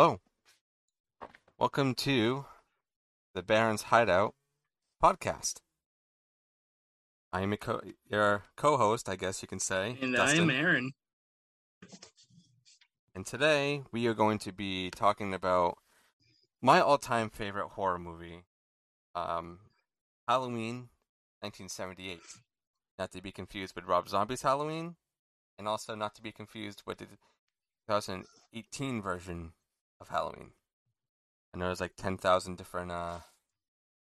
Hello. Welcome to the Barren's Hideout podcast. I am a co- your co-host, I guess you can say, And Dustin. I'm Aaron. And today we are going to be talking about my all-time favorite horror movie, um, Halloween, 1978. Not to be confused with Rob Zombie's Halloween, and also not to be confused with the 2018 version of Halloween. I know there's like 10,000 different uh,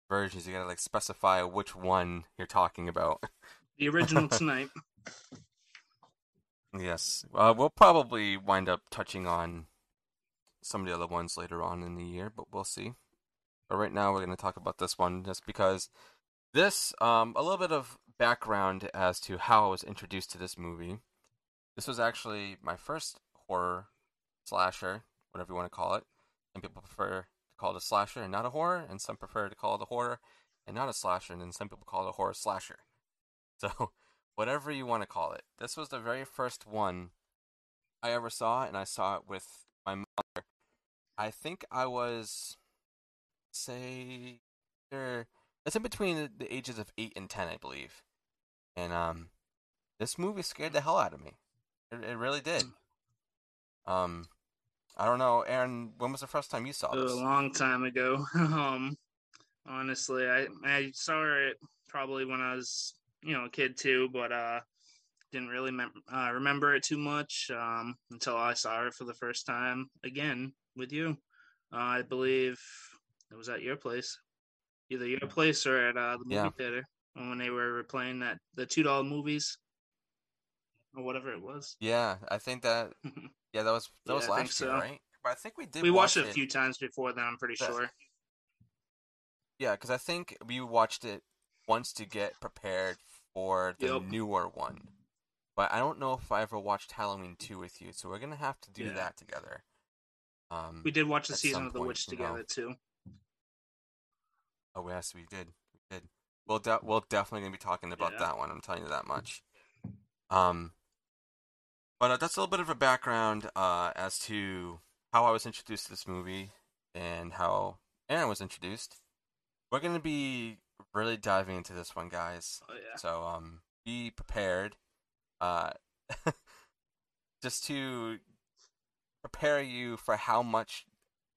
versions. You gotta like specify which one you're talking about. The original tonight. Yes. Uh, we'll probably wind up touching on some of the other ones later on in the year, but we'll see. But right now, we're going to talk about this one just because this, um, a little bit of background as to how I was introduced to this movie. This was actually my first horror slasher, whatever you want to call it. Some people prefer to call it a slasher and not a horror, and some prefer to call it a horror and not a slasher, and then some people call it a horror slasher. So, whatever you want to call it. This was the very first one I ever saw, and I saw it with my mother. I think I was, say, er, it's in between the- the ages of eight and ten, I believe. And um, this movie scared the hell out of me. It, it really did. Um, I don't know, Aaron. When was the first time you saw this? a long time ago. Um, honestly, I I saw it probably when I was you know a kid too, but uh, didn't really mem- uh, remember it too much um, until I saw it for the first time again with you. Uh, I believe it was at your place, either your place or at uh, the movie Yeah. theater when they were playing that the two dollar movies or whatever it was. Yeah, I think that. Yeah, that was that Yeah, was I last year, so. right? But I think we did. we watched watch it a few times before then. I'm pretty That's- sure. Yeah, because I think we watched it once to get prepared for the Yep. newer one. But I don't know if I ever watched Halloween 2 with you, so we're going to have to do Yeah. that together. Um, We did watch the season of The point, Witch you know. together too. Oh, yes, we did. We did. We'll, de- we'll definitely to be talking about Yeah. that one, I'm telling you that much. Um, but uh, that's a little bit of a background uh, as to how I was introduced to this movie and how Aaron was introduced. We're going to be really diving into this one, guys. Oh yeah. So um, be prepared. Uh, just to prepare you for how much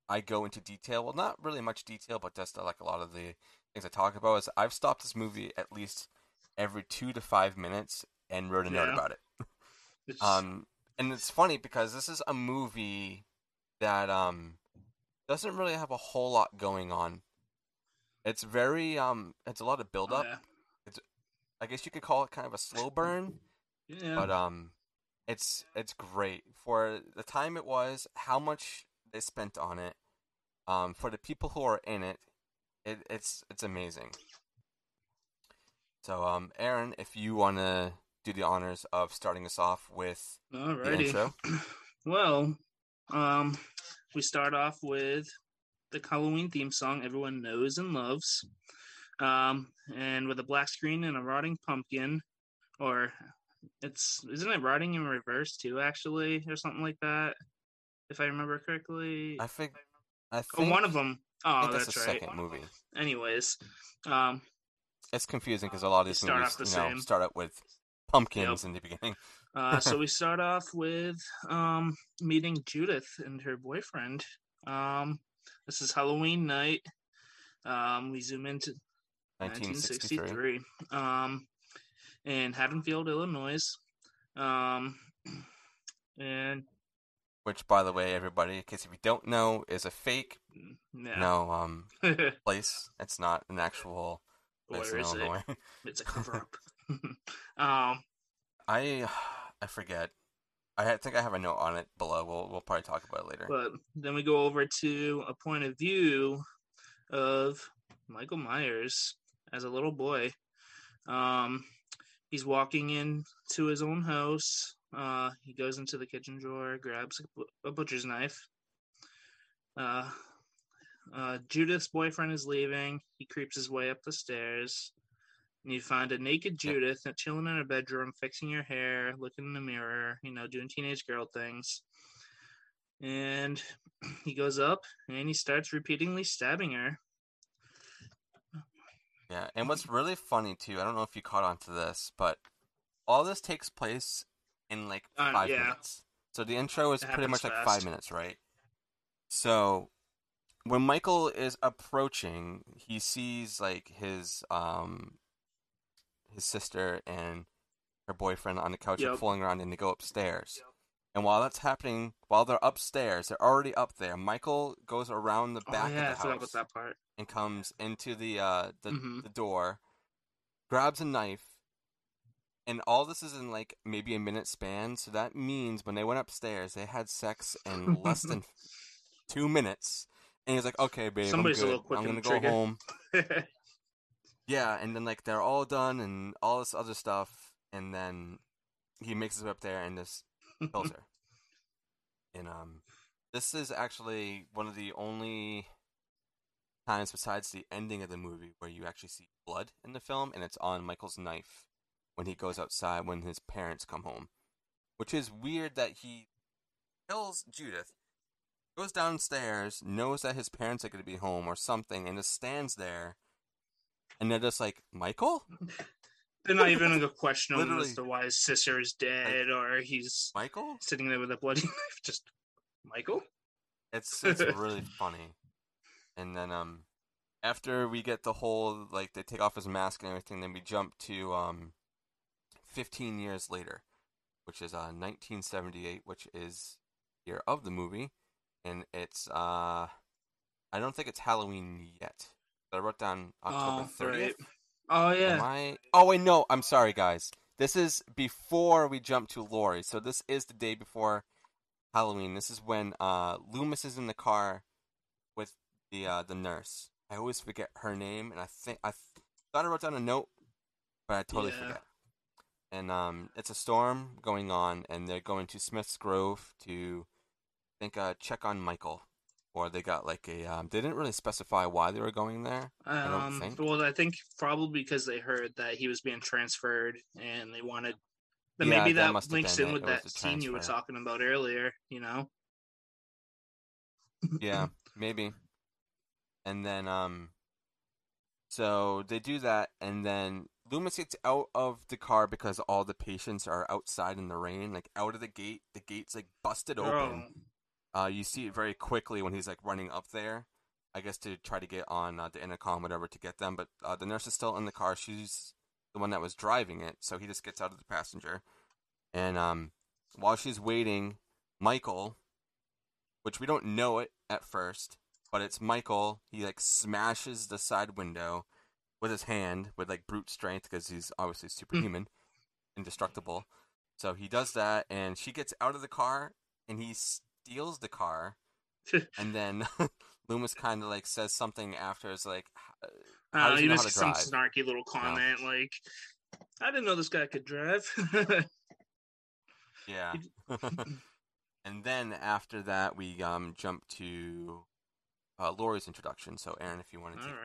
I go into detail. Well, not really much detail, but just uh, like a lot of the things I talk about. Is I've stopped this movie at least every two to five minutes and wrote a note about it. It's, Um, and it's funny because this is a movie that um doesn't really have a whole lot going on. It's very um, it's a lot of build oh, up. yeah. I guess you could call it kind of a slow burn, Yeah. but um, it's it's great for the time it was, how much they spent on it, um, for the people who are in it, it it's it's amazing. So um, Aaron, if you want to do the honors of starting us off with the Alrighty. intro, Well, um, we start off with the Halloween theme song everyone knows and loves, um, and with a black screen and a rotting pumpkin, or it's isn't it rotting in reverse too, actually, or something like that, if I remember correctly. I think I oh, think one of them. Oh, that's that's the right. second movie. Anyways, um, It's confusing because a lot of these Start movies, off the you know, same. start out with pumpkins in the beginning. Uh, so we start off with um, meeting Judith and her boyfriend. Um, this is Halloween night. Um, we zoom into 1963. 1963 um, in Haddonfield, Illinois. Um, and Which, by the way, everybody, in case if you don't know, is a fake yeah, no um place. It's not an actual or place in is it? Illinois. It's a cover up. um, I I forget. I think I have a note on it below. We'll we'll probably talk about it later. But then we go over to a point of view of Michael Myers as a little boy. Um, he's walking into his own house. Uh, he goes into the kitchen drawer, grabs a, a butcher's knife. Uh, uh, Judith's boyfriend is leaving. He creeps his way up the stairs. And you find a naked Judith chilling in her bedroom, fixing her hair, looking in the mirror, you know, doing teenage girl things. And he goes up and he starts repeatedly stabbing her. Yeah, and what's really funny too, I don't know if you caught on to this, but all this takes place in like Uh, five yeah. minutes. So the intro is pretty much happens like five minutes, right? So when Michael is approaching, he sees like his um his sister and her boyfriend on the couch Yep. fooling around and they go upstairs. And while that's happening, while they're upstairs, they're already up there. Michael goes around the Oh back yeah, of the house that part. and comes into the uh the, Mhm. the door, grabs a knife, and all this is in like maybe a minute span. So that means when they went upstairs, they had sex in less than two minutes. And he's like, "Okay, babe, Somebody's I'm good. little quick I'm gonna go trigger." home." Yeah, and then like they're all done and all this other stuff, and then he makes his way up there and just kills her. And um, this is actually one of the only times besides the ending of the movie where you actually see blood in the film, and it's on Michael's knife when he goes outside when his parents come home, which is weird that he kills Judith, goes downstairs, knows that his parents are going to be home or something, and just stands there, and they're just like, Michael, They're not even gonna question him as to why his sister is dead or he's Michael. sitting there with a bloody knife. Just Michael. It's it's really funny. And then um after we get the whole like they take off his mask and everything, then we jump to um 15 years later, which is uh 1978, which is year of the movie, and it's uh I don't think it's Halloween yet. I wrote down October Oh, 30th. right. Oh yeah. Am I? Oh wait, no. I'm sorry, guys. This is before we jump to Laurie. So this is the day before Halloween. This is when uh, Loomis is in the car with the uh, the nurse. I always forget her name, and I think I thought I wrote down a note, but I totally Yeah. forget. And um, it's a storm going on, and they're going to Smith's Grove to, I think, uh, check on Michael. Or they got like a. Um, they didn't really specify why they were going there. I don't Um, think. well, I think probably because they heard that he was being transferred, and they wanted. But Yeah, maybe that that, links in it. with It that scene you were talking about earlier. You know. Yeah, maybe. And then um so they do that and then Loomis gets out of the car because all the patients are outside in the rain, like out of the gate. The gate's like busted open. Uh you see it very quickly when he's like running up there. I guess to try to get on uh, the intercom, whatever, to get them. But uh, the nurse is still in the car. She's the one that was driving it, so he just gets out of the passenger. And um, while she's waiting, Michael, which we don't know it at first, but it's Michael. He like smashes the side window with his hand with like brute strength because he's obviously superhuman, indestructible. So he does that, and she gets out of the car, and he steals the car, and then Loomis kind of like says something after. It's like, Uh, does he he know how makes some snarky little comment like, "I didn't know this guy could drive." Yeah. and then after that, we um jump to uh, Laurie's introduction. So, Aaron, if you wanted to. All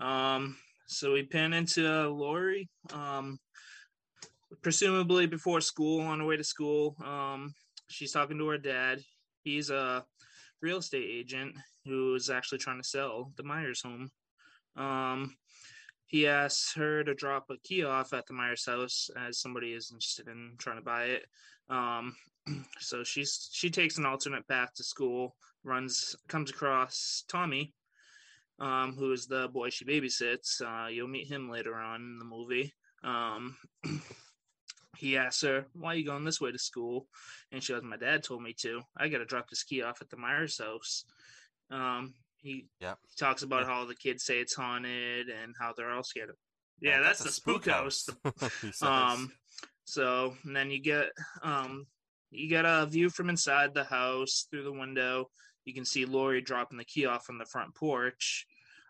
right. Um. So we pan into uh, Laurie. Um. Presumably before school, on her way to school. Um. She's talking to her dad. He's a real estate agent who is actually trying to sell the Myers home. Um. He asks her to drop a key off at the Myers house as somebody is interested in trying to buy it. Um. So she's she takes an alternate path to school. Runs comes across Tommy, um, who is the boy she babysits. Uh, you'll meet him later on in the movie. Um, he asks her, "Why are you going this way to school?" And she goes, "My dad told me to. I got to drop this key off at the Myers house." Um, he, Yep. he talks about Yeah. how the kids say it's haunted and how they're all scared of. Yeah, that's, a the spook house. he says. Um, so and then you get um, you get a view from inside the house through the window. You can see Laurie dropping the key off on the front porch,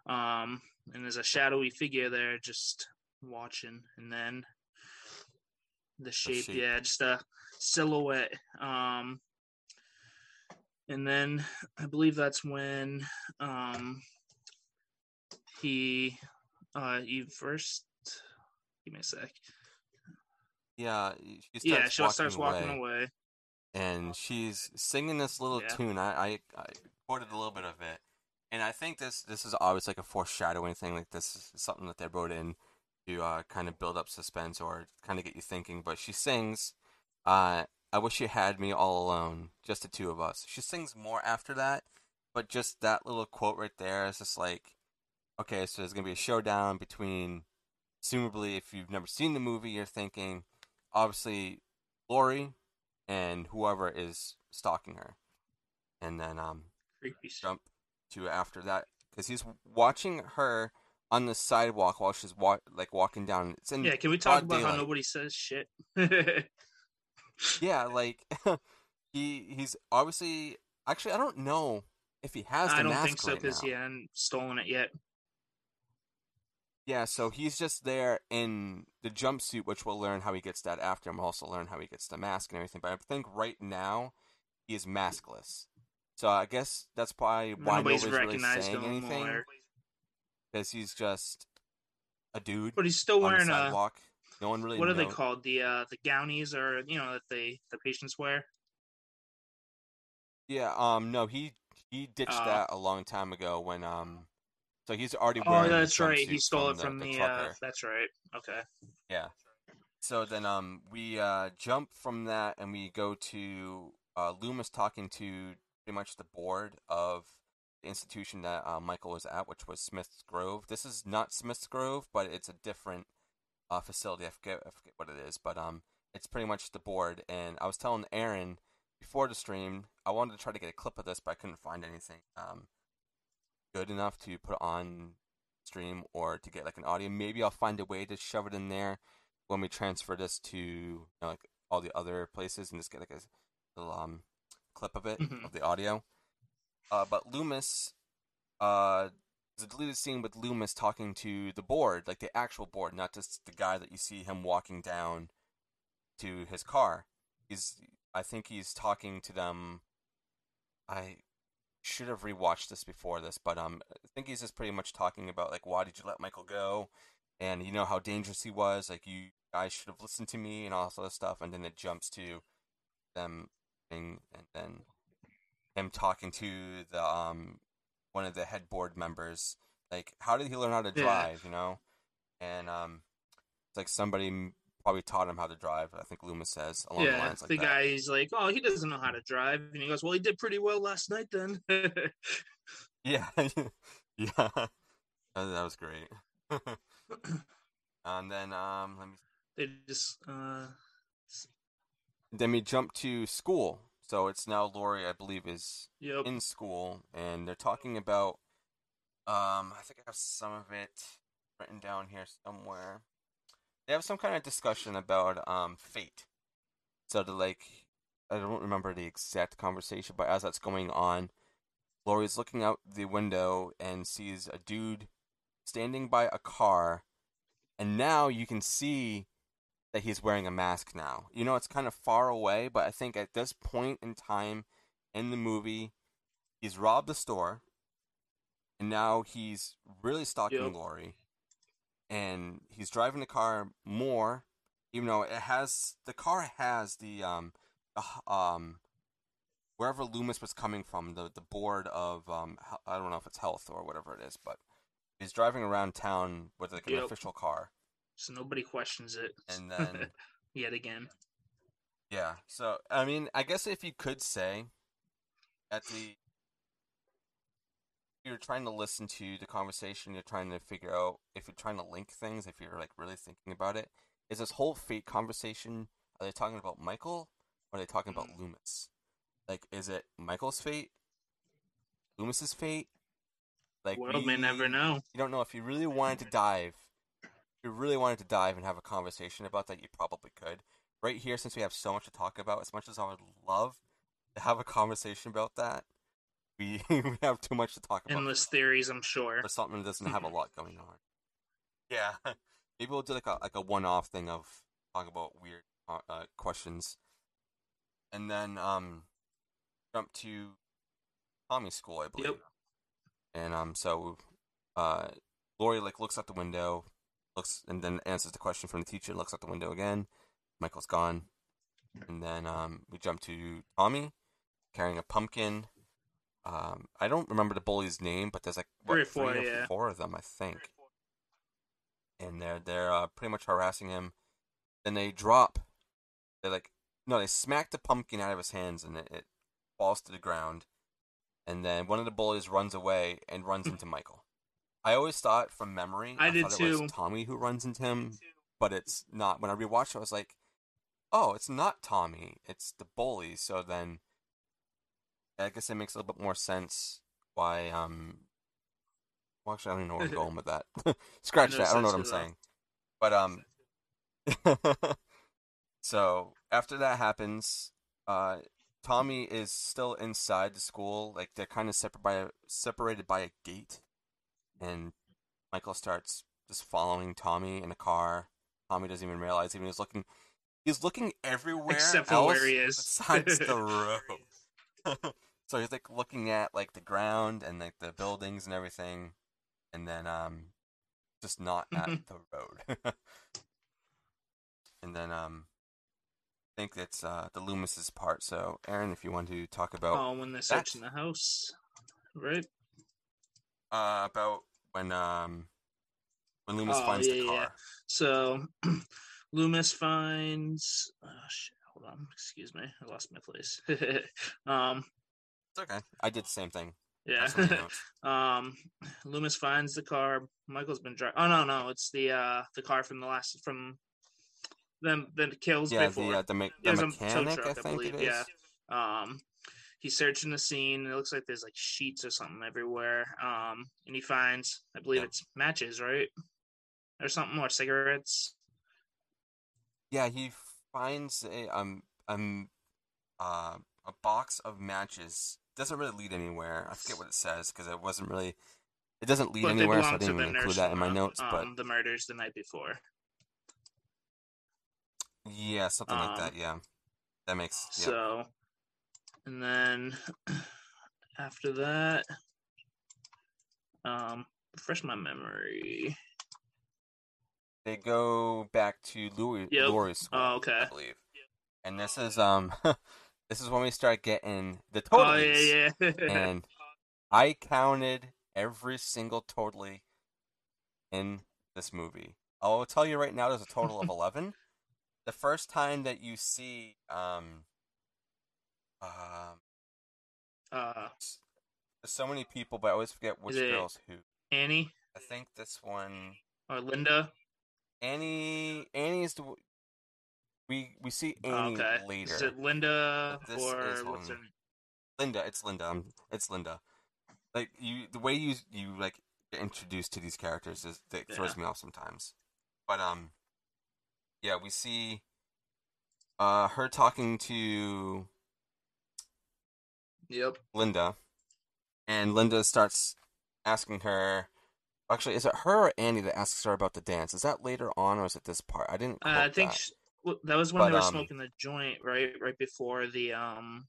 um, and there's a shadowy figure there just watching. And then the shape, shape. yeah, just a silhouette. Um, and then I believe that's when um, he uh, you first. Give me a sec. yeah, she starts yeah, she walking starts walking away. away. and she's singing this little Yeah. tune. I, I I quoted a little bit of it, and I think this this is always like a foreshadowing thing. Like this is something that they wrote in to uh, kind of build up suspense or kind of get you thinking. But she sings, uh, "I wish you had me all alone, just the two of us." She sings more after that, but just that little quote right there is just like, okay, so there's gonna be a showdown between, presumably, if you've never seen the movie, you're thinking, obviously, Laurie and whoever is stalking her, and then um Creepy jump to after that because he's watching her on the sidewalk while she's wa- like walking down. It's in Yeah, can we talk about how daylight. nobody says shit? yeah, like he he's obviously actually I don't know if he has the I don't mask think so because now. he hadn't stolen it yet. Yeah, so he's just there in the jumpsuit, which we'll learn how he gets that after, and we'll also learn how he gets the mask and everything. But I think right now he is maskless. So I guess that's probably why Nobody's nobody's really saying him anything or- because he's just a dude But he's still wearing a sidewalk. No one really. what are they called? The uh the gownies or you know that they the patients wear. Yeah. Um. No. He he ditched Oh. that a long time ago when um. So he's already Oh, wearing. the that's right. He stole it from the, the. uh, that's right. Okay. Yeah. So then um we uh jump from that and we go to uh Loomis talking to pretty much the board of the institution that uh, Michael was at, which was Smith's Grove. This is not Smith's Grove, but it's a different uh facility. I forget I forget what it is, but um it's pretty much the board. And I was telling Aaron before the stream, I wanted to try to get a clip of this, but I couldn't find anything um good enough to put on stream or to get like an audio. Maybe I'll find a way to shove it in there when we transfer this to you know, like all the other places and just get like a little um clip of it Mhm. of the audio. Uh, but Loomis, uh, a deleted scene with Loomis talking to the board, like the actual board, not just the guy that you see him walking down to his car. He's, I think he's talking to them. I should have rewatched this before this, but um, I think he's just pretty much talking about like why did you let Michael go, and you know how dangerous he was. Like you guys should have listened to me and all this other stuff. And then it jumps to them, and then him talking to the um one of the head board members. Like, how did he learn how to Yeah. drive? You know, and um, it's like somebody probably taught him how to drive. I think Loomis says along the lines like the that. guy's like, oh, he doesn't know how to drive, and he goes, well, he did pretty well last night then. Yeah, yeah, that, that was great. and then um, let me. they just uh Then we jump to school. So it's now Laurie, I believe, is yep. in school, and they're talking about. Um, I think I have some of it written down here somewhere. They have some kind of discussion about um fate. So they're like, I don't remember the exact conversation, but as that's going on, Laurie's looking out the window and sees a dude standing by a car, and now you can see that he's wearing a mask now. You know, it's kind of far away, but I think at this point in time in the movie, he's robbed the store, and now he's really stalking Yep. Laurie, and he's driving the car more, even though it has the car has the um the h- um wherever Loomis was coming from, the the board of um I don't know if it's health or whatever it is, but he's driving around town with like an Yep. official car, So nobody questions it. and then. Yet again. Yeah. So I mean, I guess if you could say at the you're trying to listen to the conversation, you're trying to figure out if you're trying to link things, if you're like really thinking about it, is this whole fate conversation are they talking about Michael or are they talking about mm. Loomis? Like is it Michael's fate? Loomis's fate? Like World may never know. you don't know if you really wanted to dive. You really wanted to dive and have a conversation about that, you probably could. Right here, since we have so much to talk about, as much as I would love to have a conversation about that, we, we have too much to talk about Endless theories, I'm sure. for something that doesn't have a lot going on. Yeah, maybe we'll do like a like a one-off thing of talk about weird uh, uh, questions, and then um jump to Tommy School, I believe. Yep. And um, so uh, Laurie like looks out the window, looks and then answers the question from the teacher. Looks out the window again. Michael's gone. and then um, we jump to Tommy carrying a pumpkin. Um, I don't remember the bully's name, but there's like what, Three or four, yeah. four of them, I think. And they're they're uh, pretty much harassing him. Then they drop. They like no, they smack the pumpkin out of his hands, and it, it falls to the ground. And then one of the bullies runs away and runs into Michael. I always thought from memory, I did thought it too. was Tommy who runs into him, but it's not. When I rewatched it, I was like, oh, it's not Tommy, it's the bully. So then, I guess it makes a little bit more sense why. Um, well, actually, I don't even know where I'm going with that. Scratch that. I don't know what I'm saying. But um, so after that happens, uh, Tommy is still inside the school. Like they're kind of separate by a, separated by a gate, and Michael starts just following Tommy in a car. Tommy doesn't even realize even he's looking. He's looking everywhere Except for else where he is. besides the road. so he's like looking at like the ground and like the buildings and everything, and then um, just not at the road. and then um, I think that's uh the Loomis's part. So Aaron, if you want to talk about Oh, when they're searching the house, right? uh about when um when Loomis Oh, finds yeah, the car. yeah. So Loomis finds. Oh shit! Hold on. Excuse me. I lost my place. um. It's okay. I did the same thing. Yeah. That's on my notes. um. Loomis finds the car. Michael's been driving. Oh no, no, it's the uh the car from the last from them that kills yeah, before. the uh, the, me- the was a tow mechanic, truck, I I think believe, it is. yeah. Um, he's searching the scene. It looks like there's like sheets or something everywhere. Um, and he finds, I believe Yeah. it's matches, right, or something, or cigarettes. Yeah, he finds a um um uh, a box of matches. Doesn't really lead anywhere. I forget what it says because it wasn't really. It doesn't lead but anywhere, so I didn't even include that in my from, notes. um, but the murders the night before. yeah, something like um, that. Yeah, that makes. Yeah. So, and then after that, um, refresh my memory. They go back to Louis Yep. School, Oh, okay. I believe. And this is um, this is when we start getting the Oh yeah, yeah. and I counted every single totally in this movie. I will tell you right now, there's a total of eleven. The first time that you see um, um, uh, there's so many people, but I always forget which girls who. Annie I think this one, or Linda. Annie. Annie's the. We we see Annie okay. later. Is it Linda or is, what's her name? Linda, it's Linda. Um, it's Linda. Like you, the way you you like get introduced to these characters is that throws me off sometimes. But um, yeah, we see uh her talking to Yep. Linda, and Linda starts asking her. Actually, is it her or Annie that asks her about the dance? Is that later on, or is it this part? I didn't. Uh, I think that. sh- well, that was when But, they were um, smoking the joint, right? Right before the um.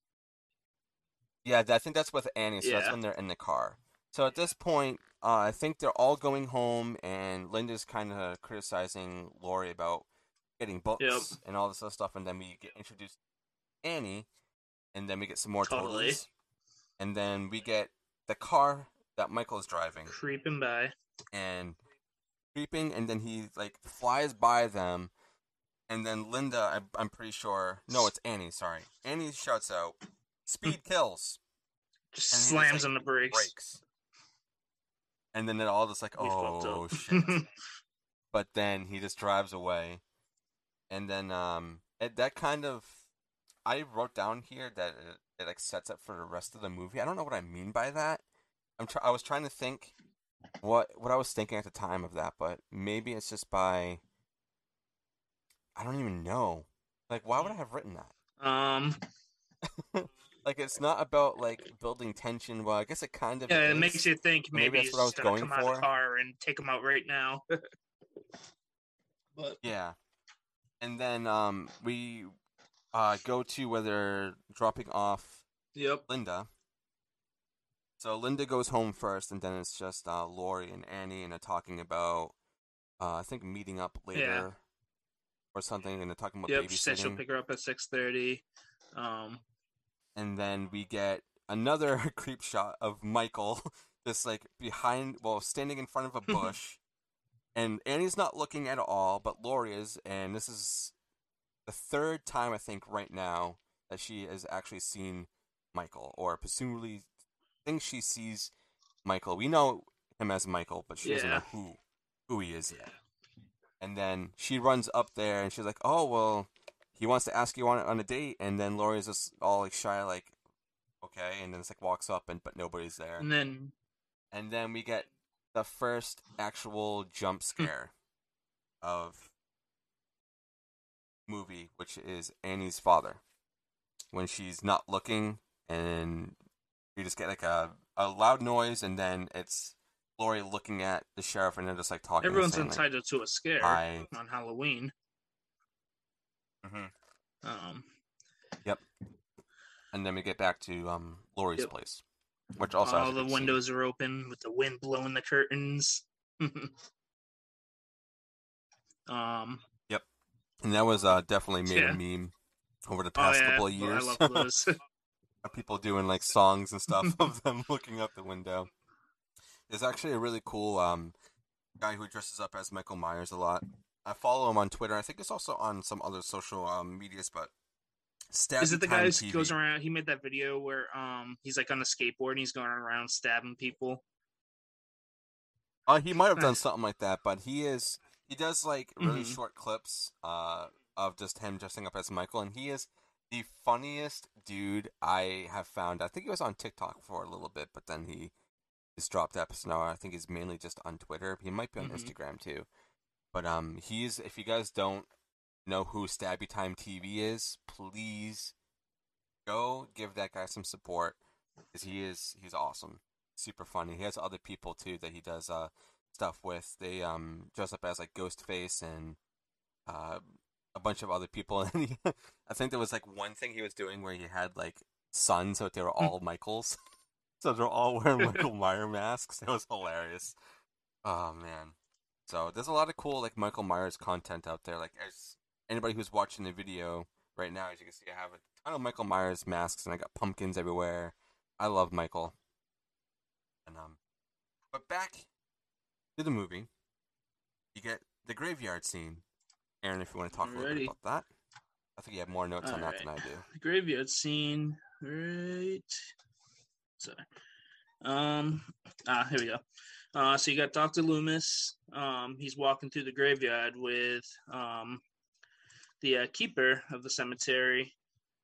Yeah, I think that's with Annie. So that's when they're in the car. So at this point, uh, I think they're all going home, and Linda's kind of criticizing Laurie about getting books Yep. and all this other stuff, and then we get introduced to Annie, and then we get some more Totally. totals, and then we get the car that Michael is driving creeping by. and creeping, and then he like flies by them, and then Linda, I, I'm pretty sure, no, it's Annie. Sorry, Annie shouts out, "Speed kills." Just And he just, slams like, on the brakes. breaks. And then it all just like, oh shit. but then he just drives away. And then um it, that kind of I wrote down here that it, it like sets up for the rest of the movie. I don't know what I mean by that. I'm try- I was trying to think what what I was thinking at the time of that, but maybe it's just by I don't even know. Like why would I have written that? um. Like it's not about like building tension. Well, I guess it kind of Yeah, it is. makes you think Maybe maybe, that's what I was gonna going come out of for. the car and take him out right now. but Yeah. And then um we uh go to where they're dropping off yep. Linda. So Linda goes home first and then it's just uh Laurie and Annie and they're talking about uh I think meeting up later or something, and they're talking about Yep, she said she'll pick her up at six thirty. Um, and then we get another creep shot of Michael just like behind well standing in front of a bush and Annie's not looking at all but Laurie is and this is the third time I think right now that she has actually seen Michael or presumably thinks she sees Michael. We know him as Michael but she doesn't know who who he is yet. And then she runs up there and she's like oh well he wants to ask you on on a date. And then Laurie's just all like shy like okay. And then it's like walks up and but nobody's there. And then and then we get the first actual jump scare of movie which is Annie's father when she's not looking and you just get like a, a loud noise and then it's Laurie looking at the sheriff and they're just like talking everyone's saying, like, entitled to a scare hi on Halloween. Mhm. Um, Yep. and then we get back to um Laurie's Yep. place which also all the good scene. windows are open with the wind blowing the curtains. um, and that was uh definitely made Yeah. a meme over the oh past yeah, couple of I years love those. people doing like songs and stuff of them looking out the window. There's actually a really cool um guy who dresses up as Michael Myers a lot. I follow him on Twitter. I think it's also on some other social um, medias, but Is it the guy who goes around? He made that video where um he's like on a skateboard and he's going around stabbing people. Uh, he might have done something like that, but he is he does like really Mhm. short clips uh of just him dressing up as Michael, and he is the funniest dude I have found. I think he was on TikTok for a little bit, but then he just dropped episodes now. I think he's mainly just on Twitter. He might be on Mhm. Instagram too. But um, he's if you guys don't know who Stabby Time TV is, please go give that guy some support because he is he's awesome, super funny. He has other people too that he does uh stuff with. They um dress up as like Ghostface and uh a bunch of other people. And he, I think there was like one thing he was doing where he had like sons, so they were all Michaels. so they're all wearing Michael Myers masks. It was hilarious. Oh man. So there's a lot of cool like Michael Myers content out there. Like as anybody who's watching the video right now, as you can see, I have a ton of Michael Myers masks and I got pumpkins everywhere. I love Michael. And um but back to the movie. You get the graveyard scene. Aaron, if you want to talk a little bit about that. I think you have more notes on that than I do. graveyard scene. Right. Sorry. Um. Ah, here we go. Uh, so you got Doctor Loomis. Um, he's walking through the graveyard with um, the uh, keeper of the cemetery,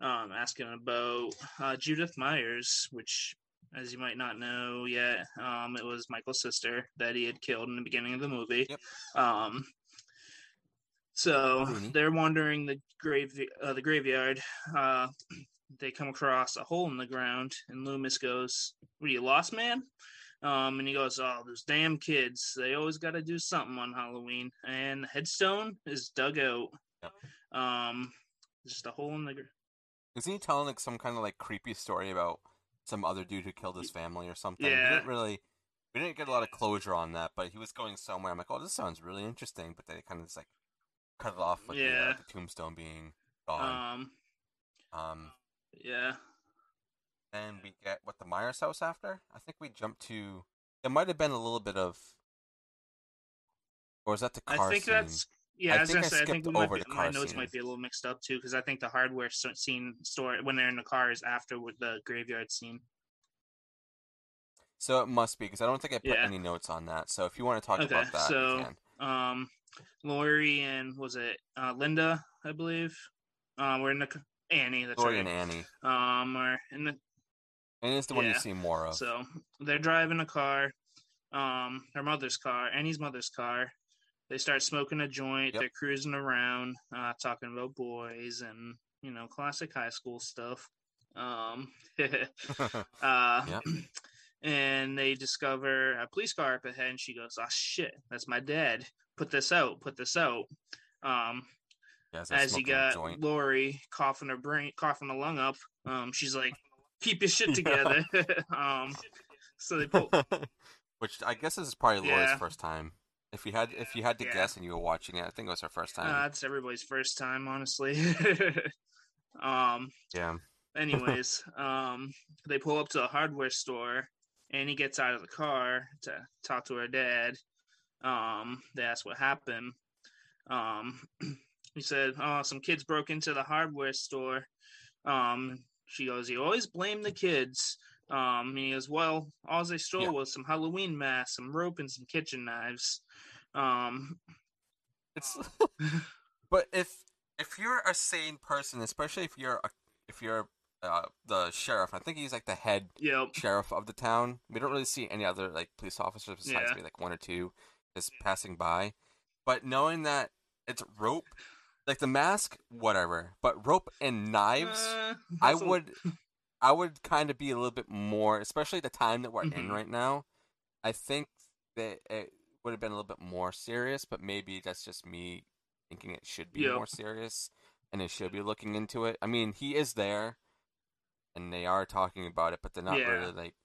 um, asking about uh, Judith Myers, which, as you might not know yet, um, it was Michael's sister that he had killed in the beginning of the movie. Yep. Um, so Rooney. they're wandering the grave uh, the graveyard. Uh, they come across a hole in the ground, and Loomis goes, "What are you lost, man?" Um, and he goes, "Oh, those damn kids! They always got to do something on Halloween." And the headstone is dug out. Yep. Um, just a hole in the. Isn't he telling like some kind of like creepy story about some other dude who killed his family or something? Yeah. We didn't really we didn't get a lot of closure on that, but he was going somewhere. I'm like, oh, this sounds really interesting, but they kind of just like cut it off with the, uh, the tombstone being gone. um, Um, yeah, and we get what the Myers house after. I think we jumped to. It might have been a little bit of, or is that the car I think scene? that's. Yeah, I I, was think gonna I say I think over be, the my notes scene. might be a little mixed up too because I think the hardware scene store when they're in the car is after with the graveyard scene. So it must be because I don't think I put Yeah. any notes on that. So if you want to talk Okay, about that, so- um Laurie and was it uh Linda, I believe. Um we're in the Annie, that's Laurie right. and Annie. Um are in the And it's the one you see more of. so they're driving a car, um her mother's car, Annie's mother's car. They start smoking a joint, Yep. they're cruising around, uh talking about boys and you know, classic high school stuff. Um uh Yep. and they discover a police car up ahead and she goes oh shit that's my dad put this out put this out um Yeah, as, you got joint. laurie coughing her brain coughing a lung up um she's like keep your shit together um so they pull Which I guess this is probably Yeah. first time If you had if you had to Yeah. guess and you were watching it, I think it was our first time. Uh, it's everybody's first time, honestly. um. yeah. Anyways, um, they pull up to a hardware store, and he gets out of the car to talk to her dad. Um, they ask what happened. Um, he said, "Oh, some kids broke into the hardware store." Um, she goes, "You always blame the kids." Um, and he goes, "Well, all they stole Yeah. was some Halloween masks, some rope, and some kitchen knives." Um, It's but if if you're a sane person, especially if you're a, if you're uh, the sheriff, I think he's like the head yep, sheriff of the town. We don't really see any other like police officers besides Yeah. maybe like one or two just passing by. But knowing that it's rope, like the mask, whatever. But rope and knives, Uh, I that's a- would, I would kind of be a little bit more, especially the time that we're in Mhm. right now. I think that it would have been a little bit more serious, but maybe that's just me thinking it should be more serious, and it should be looking into it. I mean, he is there, and they are talking about it, but they're not Yeah. really like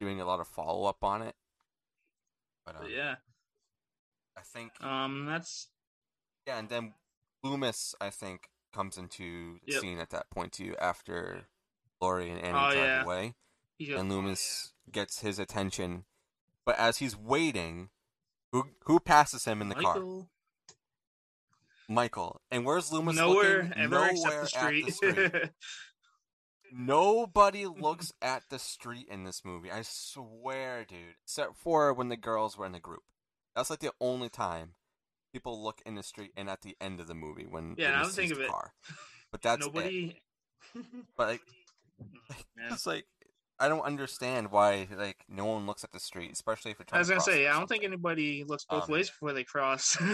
doing a lot of follow up on it. But, um, But yeah, I think um, that's yeah, and then Loomis, I think, comes into the Yep. scene at that point too after Laurie oh, and Annie Oh, drive yeah. away, goes, and Loomis gets his attention. But as he's waiting, who who passes him in the car? Michael. Michael. And where's Loomis Nowhere looking? ever Nowhere except the at street. the street. Nobody looks at the street in this movie. I swear, dude. Except for when the girls were in the group. That's like the only time people look in the street and at the end of the movie when Yeah, now Loomis that I think sees the of it. car. But that's it. Nobody. But like, Yeah. it's like I don't understand why like no one looks at the street, especially if you're I was gonna say, or I don't think anybody looks both Um, ways before they cross.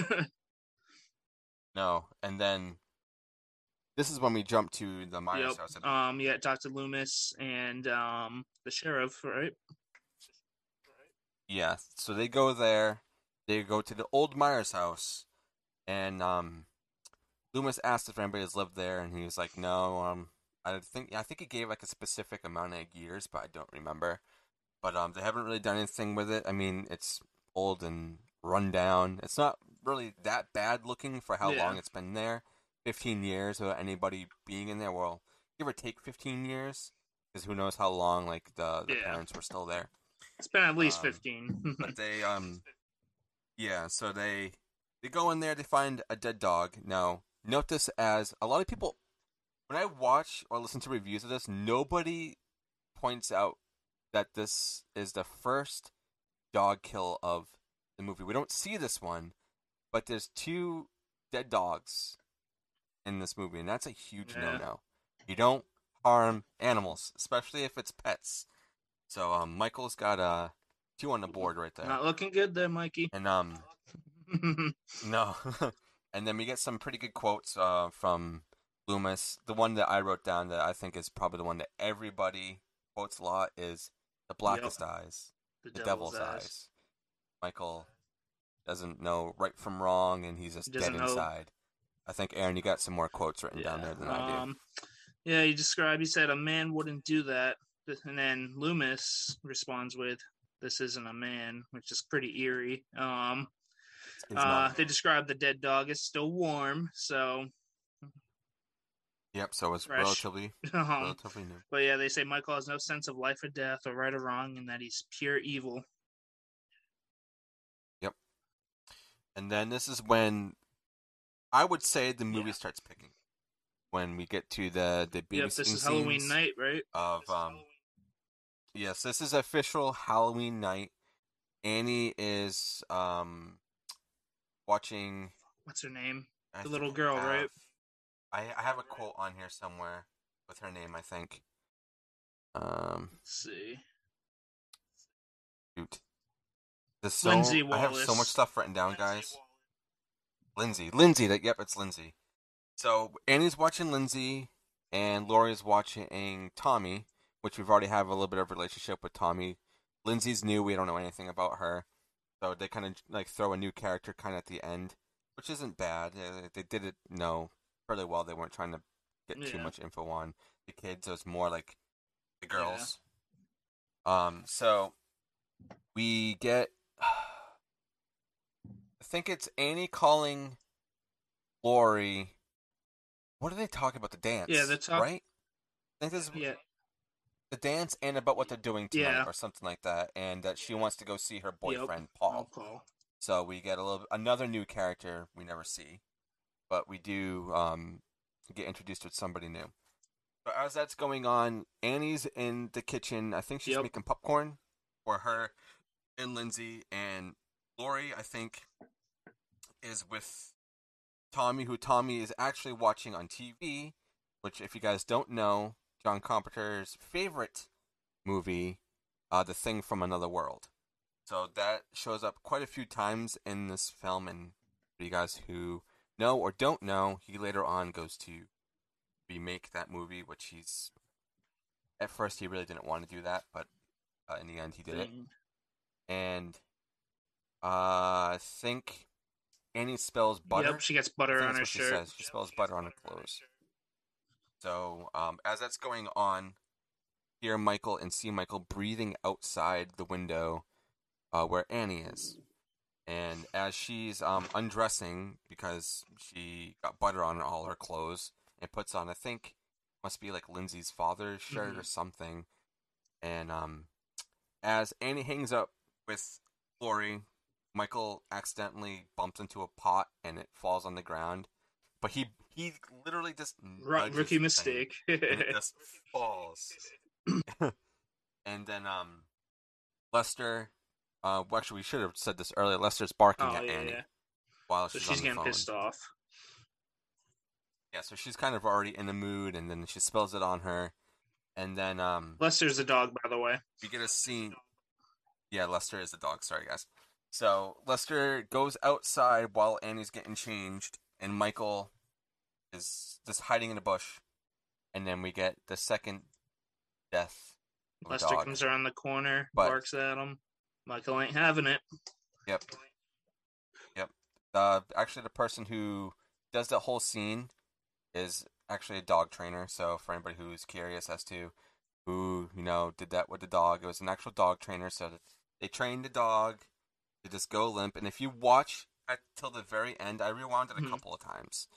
No, and then this is when we jump to the Myers yep. house. Um. Yeah. Dr. Loomis and um the sheriff, right? Yeah, so they go there. They go to the old Myers house, and um, Loomis asked if anybody has lived there, and he was like, "No." Um, I think I think he gave like a specific amount of years, but I don't remember. But um, they haven't really done anything with it. I mean, it's old and run down. It's not really that bad looking for how Yeah. long it's been there. Fifteen years without anybody being in there. Well, give or take fifteen years, because who knows how long like the, the Yeah. parents were still there It's been at least Um, fifteen. but they um yeah so they they go in there they find a dead dog now note this as a lot of people when i watch or listen to reviews of this nobody points out that this is the first dog kill of the movie we don't see this one but there's two dead dogs in this movie and that's a huge Yeah. no-no you don't harm animals especially if it's pets so um michael's got uh two on the board right there Not looking good there, Mikey. and um no. and then we get some pretty good quotes uh, from Loomis. The one that I wrote down that I think is probably the one that everybody quotes a lot is the blackest eyes, the, the devil's, eyes. Michael doesn't know right from wrong, and he's just He dead know. inside. I think Aaron, you got some more quotes written down there than I do. Um, yeah, he described. He said a man wouldn't do that, and then Loomis responds with, "This isn't a man," which is pretty eerie. Um, uh, they describe the dead dog as still warm, so. Yep. So it's fresh. relatively Um, relatively new. but yeah, they say Michael has no sense of life or death, or right or wrong, and that he's pure evil. Yep. And then this is when I would say the movie Yeah. starts picking. When we get to the the Yep, this is Halloween night, right? of um. Yes, this is official Halloween night. Annie is um watching. What's her name? I The little girl, right? I I have a quote on here somewhere with her name. I think. Um, Let's see. shoot. There's so, Lindsey I have so much stuff written down, guys. Lindsey. Lindsey, that yep, it's Lindsey. So Annie's watching Lindsey and Laurie's watching Tommy, which we've already have a little bit of relationship with Tommy. Lindsey's new, we don't know anything about her. So they kind of like throw a new character kind of at the end, which isn't bad. Uh, They did it, know, fairly well. They weren't trying to get too much info on the kids. It was more like the girls. Um, so we get I think it's Annie calling Laurie. What are they talking about? The dance. Yeah, they're talk- right. I think this is Yeah, the dance and about what they're doing tonight Yeah. or something like that, and that she wants to go see her boyfriend Oh, Paul. Paul. So we get a little another new character we never see, but we do um, get introduced with somebody new. But as that's going on, Annie's in the kitchen. I think she's Yep. making popcorn for her and Lindsey, and Laurie, I think, is with Tommy, who Tommy is actually watching on TV. Which, if you guys don't know, John Carpenter's favorite movie, uh, The Thing from Another World. So that shows up quite a few times in this film, and for you guys who know or don't know, he later on goes to remake that movie, which he's at first he really didn't want to do that, but uh, in the end he did it. And uh, I think Annie spells butter. Yep, she gets butter on her what she shirt. says. She spells butter on her clothes. So um, as that's going on, hear Michael and see Michael breathing outside the window uh, where Annie is. And as she's um, undressing because she got butter on all her clothes and puts on, I think, must be like Lindsey's father's shirt Mhm. or something. And um, as Annie hangs up with Laurie, Michael accidentally bumps into a pot and it falls on the ground. But he he literally just nudges rookie mistake. and it just falls. and then um, Lester. Uh, well, actually, we should have said this earlier. Lester's barking oh at yeah, Annie yeah. while So she's, she's getting pissed off. Yeah, so she's kind of already in the mood, and then she spells it on her, and then um, Lester's a dog, by the way. we get a scene. Yeah, Lester is a dog. Sorry, guys. So Lester goes outside while Annie's getting changed, and Michael is just hiding in a bush, and then we get the second death Lester comes around the corner, But- barks at him. Michael ain't having it. Yep. Yep. Uh, actually, the person who does the whole scene is actually a dog trainer. So for anybody who's curious as to who you know did that with the dog, it was an actual dog trainer. So that they trained the dog to just go limp. And if you watch at till the very end, I rewound it a Mhm. couple of times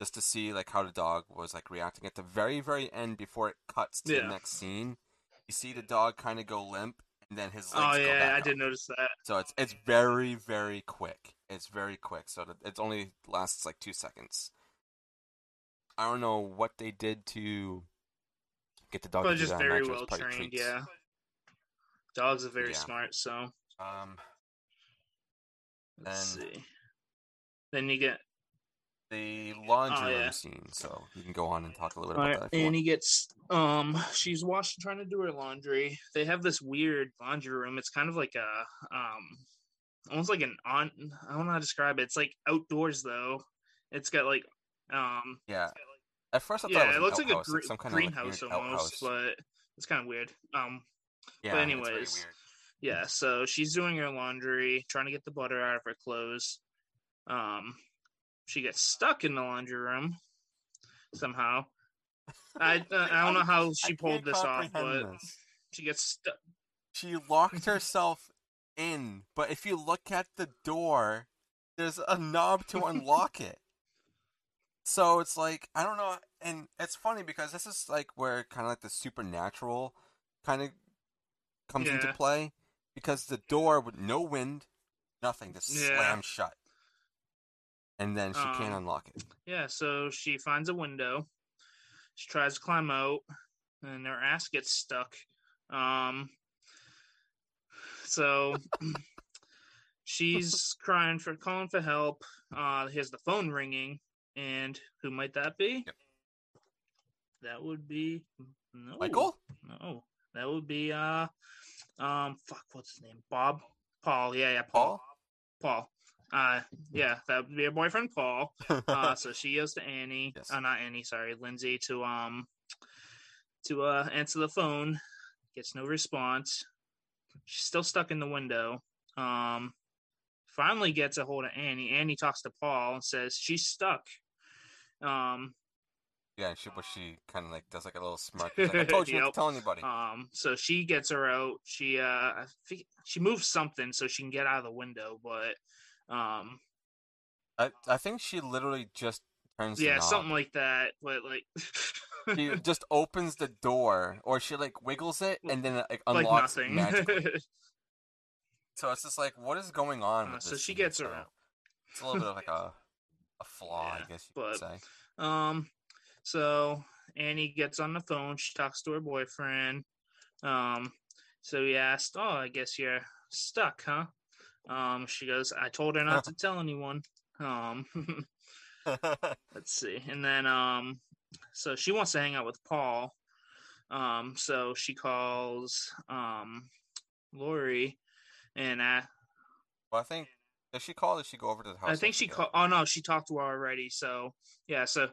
just to see like how the dog was like reacting at the very very end before it cuts to Yeah. the next scene. You see the dog kind of go limp, and then his legs Oh yeah, I up. did notice that. So it's it's very very quick. It's very quick. So that it only lasts like two seconds. I don't know what they did to get the dog But to do just that. very well trained. treats. Yeah, dogs are very Yeah. smart. So Um, let's Then- see. Then you get the laundry Oh, room scene. So you can go on and talk a little bit about Alright, that. If you want. Annie gets um she's washing trying to do her laundry. They have this weird laundry room. It's kind of like a um almost like an on I don't know how to describe it. It's like outdoors though. It's got like um Yeah. At first, I thought yeah, it, it looks an like a outhouse, gre- some kind of like greenhouse almost, outhouse. but it's kind of weird. Um yeah, but it's very anyways, weird. yeah, so she's doing her laundry, trying to get the butter out of her clothes. Um, she gets stuck in the laundry room somehow. I uh, I don't know how she pulled this off, but this. she gets stuck. She locked herself in, but if you look at the door, there's a knob to unlock it. So it's like I don't know, and it's funny because this is like where kind of like the supernatural kind of comes into play because the door with no wind, nothing, just Yeah. slammed shut, and then she can't Um, unlock it. Yeah, so she finds a window. She tries to climb out, and her ass gets stuck. Um, so she's crying for calling for help. Uh, here's the phone ringing, and who might that be? Yep. That would be no, Michael, No, that would be uh, um, fuck, what's his name? Bob, Paul. Yeah, yeah, Paul. Paul. Uh, yeah, that would be her boyfriend, Paul. Uh, so she goes to Annie, Yes. uh, not Annie, sorry, Lindsey, to um, to uh, answer the phone. Gets no response. She's still stuck in the window. Um, finally gets a hold of Annie. Annie talks to Paul and says she's stuck. Um, yeah, and she but she kind of like does like a little smirk. Like, I told you not to tell anybody. Um, so she gets her out. She uh, I think she moves something so she can get out of the window, but Um, I I think she literally just turns. yeah, something like that. But like, She just opens the door, or she like wiggles it, and then it like like unlocks nothing. So it's just like, what is going on? Uh, so she gets So. It's a little bit of like a a flaw, Yeah, I guess you could but- say. Um, so Annie gets on the phone. She talks to her boyfriend. Um, so he asked, "Oh, I guess you're stuck, huh?" Um, she goes, "I told her not to tell anyone." Um, let's see, and then um, so she wants to hang out with Paul. Um, so she calls um Laurie, and uh, well, I think does she call? Or does she go over to the house? I think she called. Oh no, she talked to her already. So yeah, so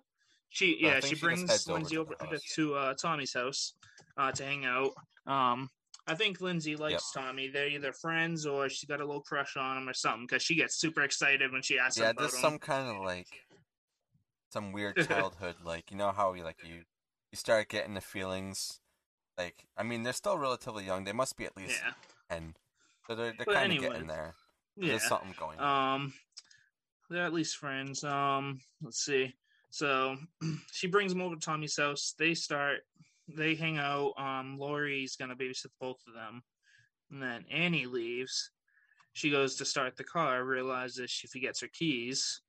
she yeah she she brings heads over Lindsey to over to, to uh, Tommy's house uh, to hang out. Um, I think Lindsey likes Tommy. They're either friends or she's got a little crush on him or something because she gets super excited when she asks him Yeah, there's him. some kind of like some weird childhood, like you know how we like you you start getting the feelings. Like, I mean, they're still relatively young. They must be at least Yeah, ten, so they're they're kind of getting there. yeah. There's something going on. Um, they're at least friends. Um, let's see. So she brings him over to Tommy's house. They start. They hang out. Um, Laurie's gonna babysit both of them, and then Annie leaves. She goes to start the car. Realizes she forgets her keys.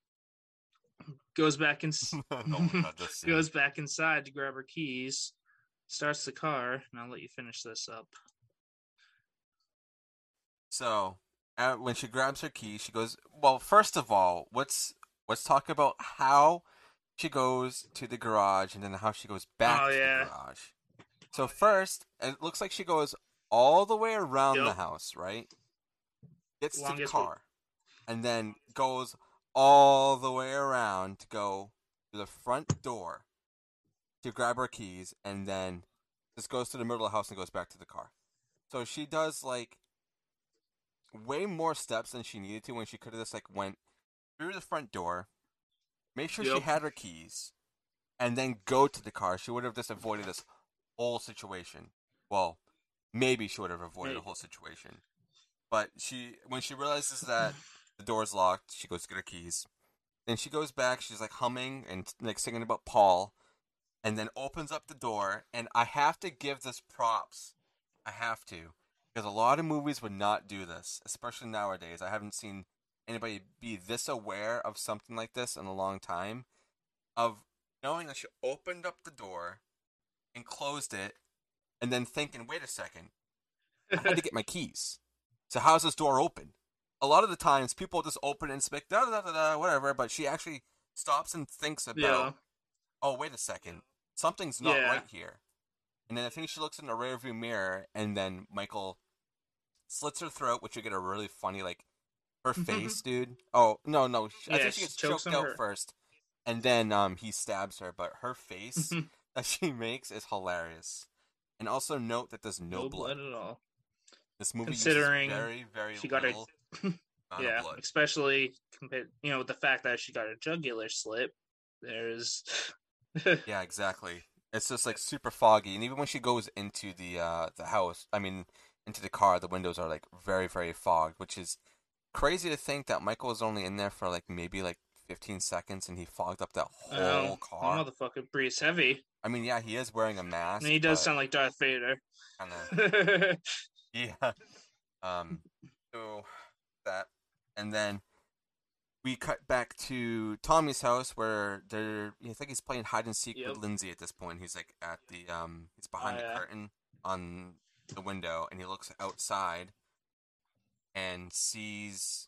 Goes back and oh my god, this scene. goes back inside to grab her keys. Starts the car, and I'll let you finish this up. So, uh, when she grabs her key, she goes. Well, first of all, let's let's talk about how she goes to the garage and then how she goes back Oh, to yeah. the garage. So first, it looks like she goes all the way around the house, right? Gets to the Longest way- car, and then goes all the way around to go to the front door to grab her keys, and then just goes to the middle of the house and goes back to the car. So she does like way more steps than she needed to when she could have just like went through the front door, make sure she had her keys, and then go to the car. She would have just avoided this whole situation. Well, maybe she would have avoided the whole situation. But she when she realizes that the door's locked, she goes to get her keys. Then she goes back, she's like humming and like singing about Paul, and then opens up the door. And I have to give this props. I have to. Because a lot of movies would not do this, especially nowadays. I haven't seen anybody be this aware of something like this in a long time. Of knowing that she opened up the door and closed it, and then thinking, wait a second, I had to get my keys. So how's this door open? A lot of the times people just open it and speak da da da da whatever, but she actually stops and thinks about Yeah. oh wait a second, something's not Yeah. right here. And then I think she looks in the rearview mirror, and then Michael slits her throat, which you get a really funny like her face, dude. Oh no, no, she, I Yeah, think she gets choked out her. first, and then um he stabs her. But her face that she makes is hilarious. And also note that there's no, no blood. blood at all. This movie Considering very, very she got a yeah, especially compared, you know, with the fact that she got a jugular slip. There's, Yeah, exactly. It's just like super foggy, and even when she goes into the uh the house, I mean, into the car, the windows are like very, very fogged, which is crazy to think that Michael was only in there for like maybe like 15 seconds, and he fogged up that whole oh, car. motherfucker breathes heavy, I mean, yeah, he is wearing a mask. and he does sound like Darth Vader. kinda Yeah. Um. So that, and then we cut back to Tommy's house where they're. I think he's playing hide and seek Yep. with Lindsey at this point. He's like at the um. He's behind Oh, the yeah. curtain on the window, and he looks outside and sees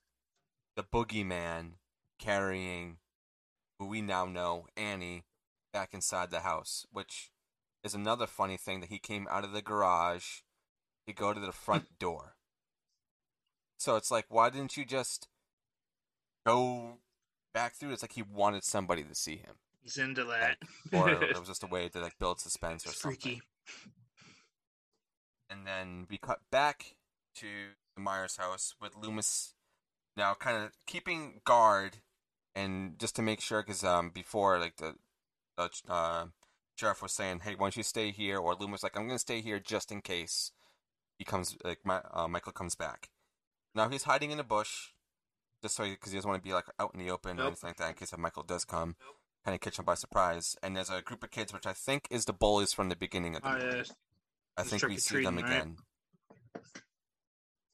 the boogeyman carrying who we now know Annie back inside the house, which is another funny thing that he came out of the garage to go to the front door. So it's like, why didn't you just go back through? It's like he wanted somebody to see him, He's into that. or it was just a way to like build suspense or something. Freaky. And then we cut back to the Myers house with Loomis now kind of keeping guard and just to make sure because um before like the the uh, sheriff was saying hey why don't you stay here or Loomis like I'm gonna stay here just in case he comes like my uh, Michael comes back now he's hiding in a bush just so because he, doesn't want to be like out in the open or anything like that in case if Michael does come, kind of catch him by surprise. And there's a group of kids, which I think is the bullies from the beginning of the Oh movie. yeah, I think we see them right? again.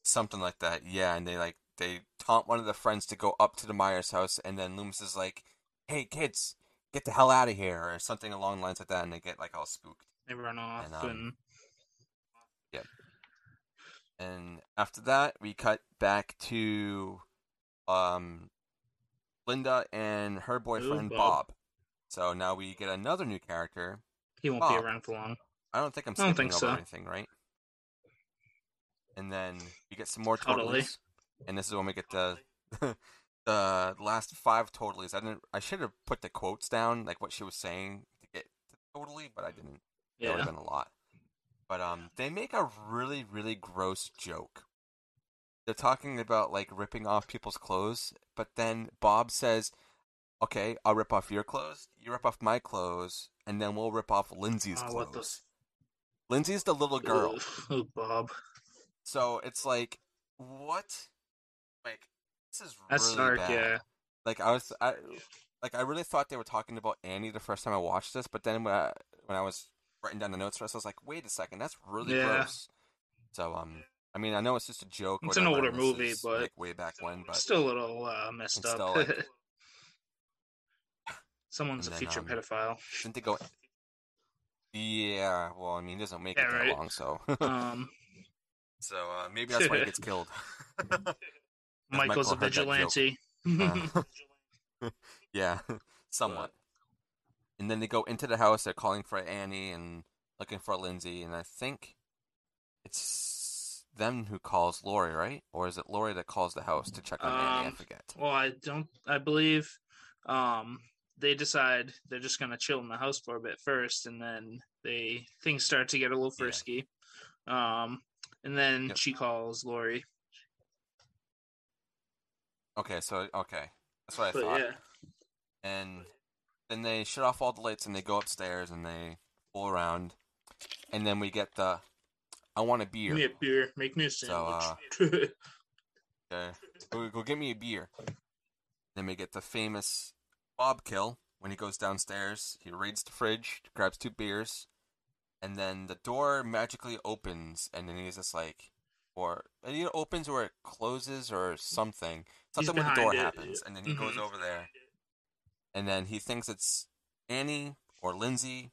Something like that, yeah. And they like they taunt one of the friends to go up to the Myers house, and then Loomis is like, "Hey kids, get the hell out of here," or something along the lines like that, and they get like all spooked. they run off And, um, and And after that, we cut back to um, Lynda and her boyfriend Bob. Bob. So now we get another new character. he won't Bob. be around for long. I don't think I'm I don't skipping think over so. anything, right? And then we get some more Totally. totalies. And this is when we get the the last five totalies. I didn't. I should have put the quotes down, like what she was saying to get to totally, but I didn't. Yeah. That would have been a lot. But um, they make a really, really gross joke. They're talking about like ripping off people's clothes, but then Bob says, "Okay, I'll rip off your clothes. You rip off my clothes, and then we'll rip off Lindsey's Oh, clothes." Lindsey's the little girl, Oh, Bob. So it's like, what? Like, this is That's really bad. Yeah, Like I was, I like I really thought they were talking about Annie the first time I watched this, but then when I, when I was writing down the notes for us, I was like, wait a second, that's really Yeah. gross. So um, I mean, I know it's just a joke. It's an older movie, is, but like way back when, but still a little uh, messed up. still, like- Someone's a then, future um, pedophile. didn't they go? Yeah, well, I mean, it doesn't make Yeah, it that right. long, so Um, so uh, maybe that's why he gets killed. Michael's a Michael joke. vigilante. Uh, yeah, somewhat. And then they go into the house. They're calling for Annie and looking for Lindsey. And I think it's them who calls Laurie, right? Or is it Laurie that calls the house to check on Annie? I Um, forget. well, I don't. I believe um, they decide they're just gonna chill in the house for a bit first, and then they things start to get a little Yeah. frisky. Um, and then Yep. she calls Laurie. Okay, so okay, that's what I But thought. yeah, And then they shut off all the lights and they go upstairs and they fool around. And then we get the I want a beer. give me a beer, make me a So, sandwich. Uh, okay. Go, go get me a beer. Then we get the famous Bob kill when he goes downstairs. He raids the fridge, grabs two beers, and then the door magically opens, and then he's just like, or it either opens or it closes or something. Something when the door it. happens, and then he goes Mhm. over there, and then he thinks it's Annie or Lindsey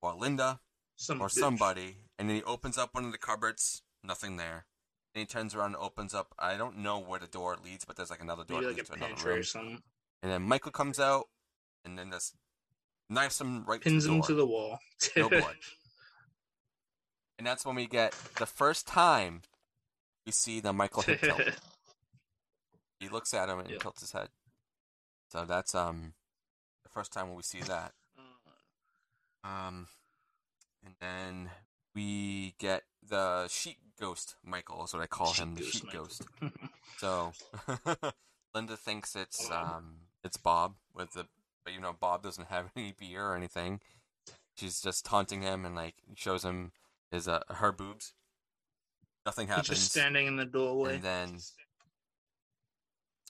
or Lynda Some or bitch. somebody, and then he opens up one of the cupboards, nothing there. Then he turns around and opens up. I don't know where the door leads, but there's like another door Maybe that like leads to another room. And then Michael comes out, and then this knifes him right Pins to the him to the wall. No blood. And that's when we get the first time we see the Michael hit tilt. He looks at him and Yep. tilts his head. So that's um the first time when we see that. Um, and then we get the sheet ghost. Michael is what I call him, the Sheet sheet ghost ghost. So Lynda thinks it's um it's Bob with the, but you know Bob doesn't have any beer or anything. She's just taunting him and like shows him his uh her boobs. Nothing He's happens. just standing in the doorway. And then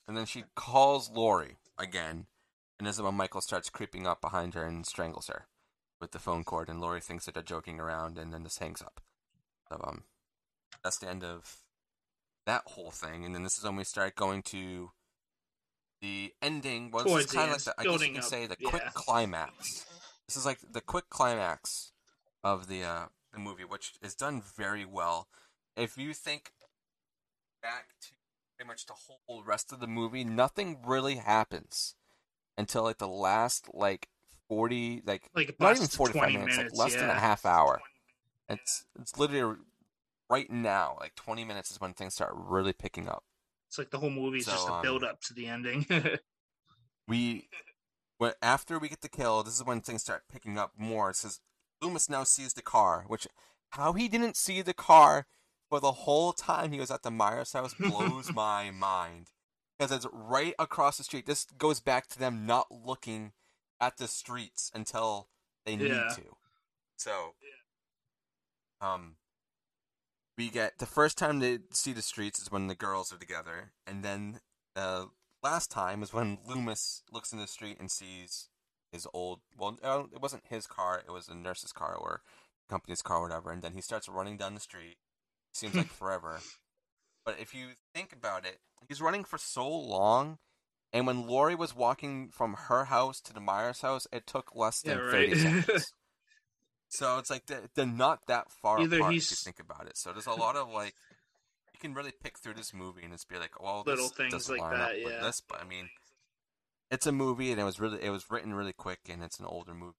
and then she calls Laurie again. And this is when Michael starts creeping up behind her and strangles her with the phone cord and Laurie thinks that they're joking around and then this hangs up. So um that's the end of that whole thing. And then this is when we start going to the ending well is the kind of like the, I guess you can up, say the yeah. quick climax. This is like the quick climax of the uh the movie, which is done very well. If you think back to pretty much the whole rest of the movie, nothing really happens until like the last like forty, like like not even forty five minutes, minutes, like less than a half hour. It's it's literally right now, like twenty minutes is when things start really picking up. It's like the whole movie is just a um, build up to the ending. we when after we get the kill, this is when things start picking up more. It says Loomis now sees the car, which how he didn't see the car for the whole time he was at the Myers house blows my mind. Because it's right across the street. This goes back to them not looking at the streets until they need Yeah. to. So um we get the first time they see the streets is when the girls are together, and then uh, last time is when Loomis looks in the street and sees his old. Well, it wasn't his car; it was a nurse's car or company's car, or whatever. And then he starts running down the street. Seems like forever. But if you think about it, he's running for so long. And when Laurie was walking from her house to the Myers house, it took less than Yeah, 30 right. seconds. so it's like they're, they're not that far Either apart he's- if you think about it. So there's a lot of like, you can really pick through this movie and just be like, well, Little things like that, yeah. this. But I mean, it's a movie and it was really, it was written really quick and it's an older movie.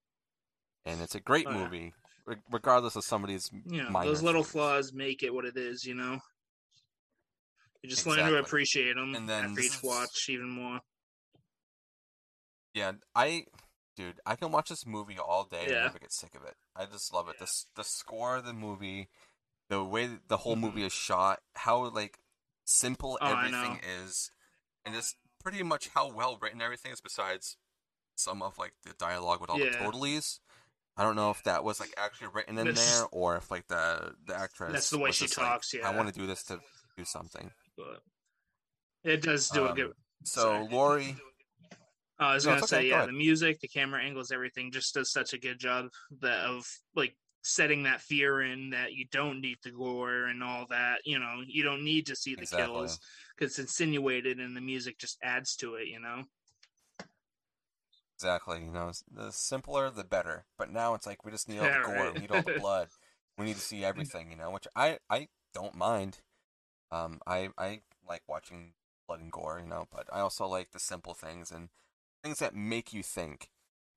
And it's a great Oh, movie, re- regardless of somebody's. of these you know, minor those little things. flaws make it what it is. You know, you just learn to appreciate them And then after each watch even more. Yeah, I, dude, I can watch this movie all day and Yeah. never get sick of it. I just love it. The the score of the movie, the way the whole Mhm. movie is shot, how like simple Oh, everything is, and just pretty much how well written everything is. Besides some of like the dialogue with all the Yeah. totalies. I don't know if that was like actually written in That's- there or if like the the actress. That's the way she just like, talks, I want to do this to do something. But it does do a Um, good. So Sorry. Laurie, Uh, I was No, gonna okay, say, go yeah, the music, the camera angles, everything just does such a good job that of like setting that fear in that you don't need the gore and all that. You know, you don't need to see the Exactly. kills because it's insinuated and the music just adds to it. You know. Exactly. You know, the simpler the better. But now it's like we just need all the gore, right. we need all the blood, we need to see everything. You know, which I I don't mind. Um, I I like watching blood and gore. You know, but I also like the simple things and things that make you think.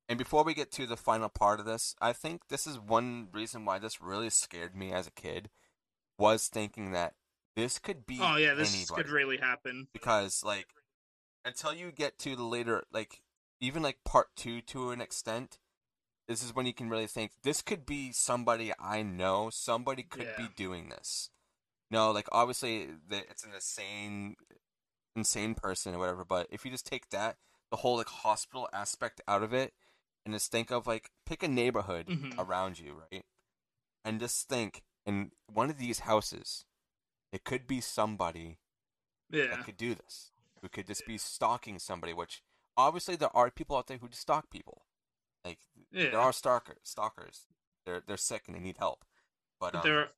And before we get to the final part of this, I think this is one reason why this really scared me as a kid. Was thinking that this could be Oh yeah, this anybody could really happen. because like until you get to the later like even like part two to an extent this is when you can really think this could be somebody i know somebody could be doing this no like obviously it's an insane insane person or whatever but if you just take that the whole like hospital aspect out of it and just think of like pick a neighborhood Mhm. around you right and just think in one of these houses it could be somebody Yeah. that could do this. Who could just be stalking somebody, which obviously there are people out there who just stalk people. Like Yeah. there are stalkers stalkers. They're they're sick and they need help. But But um, there,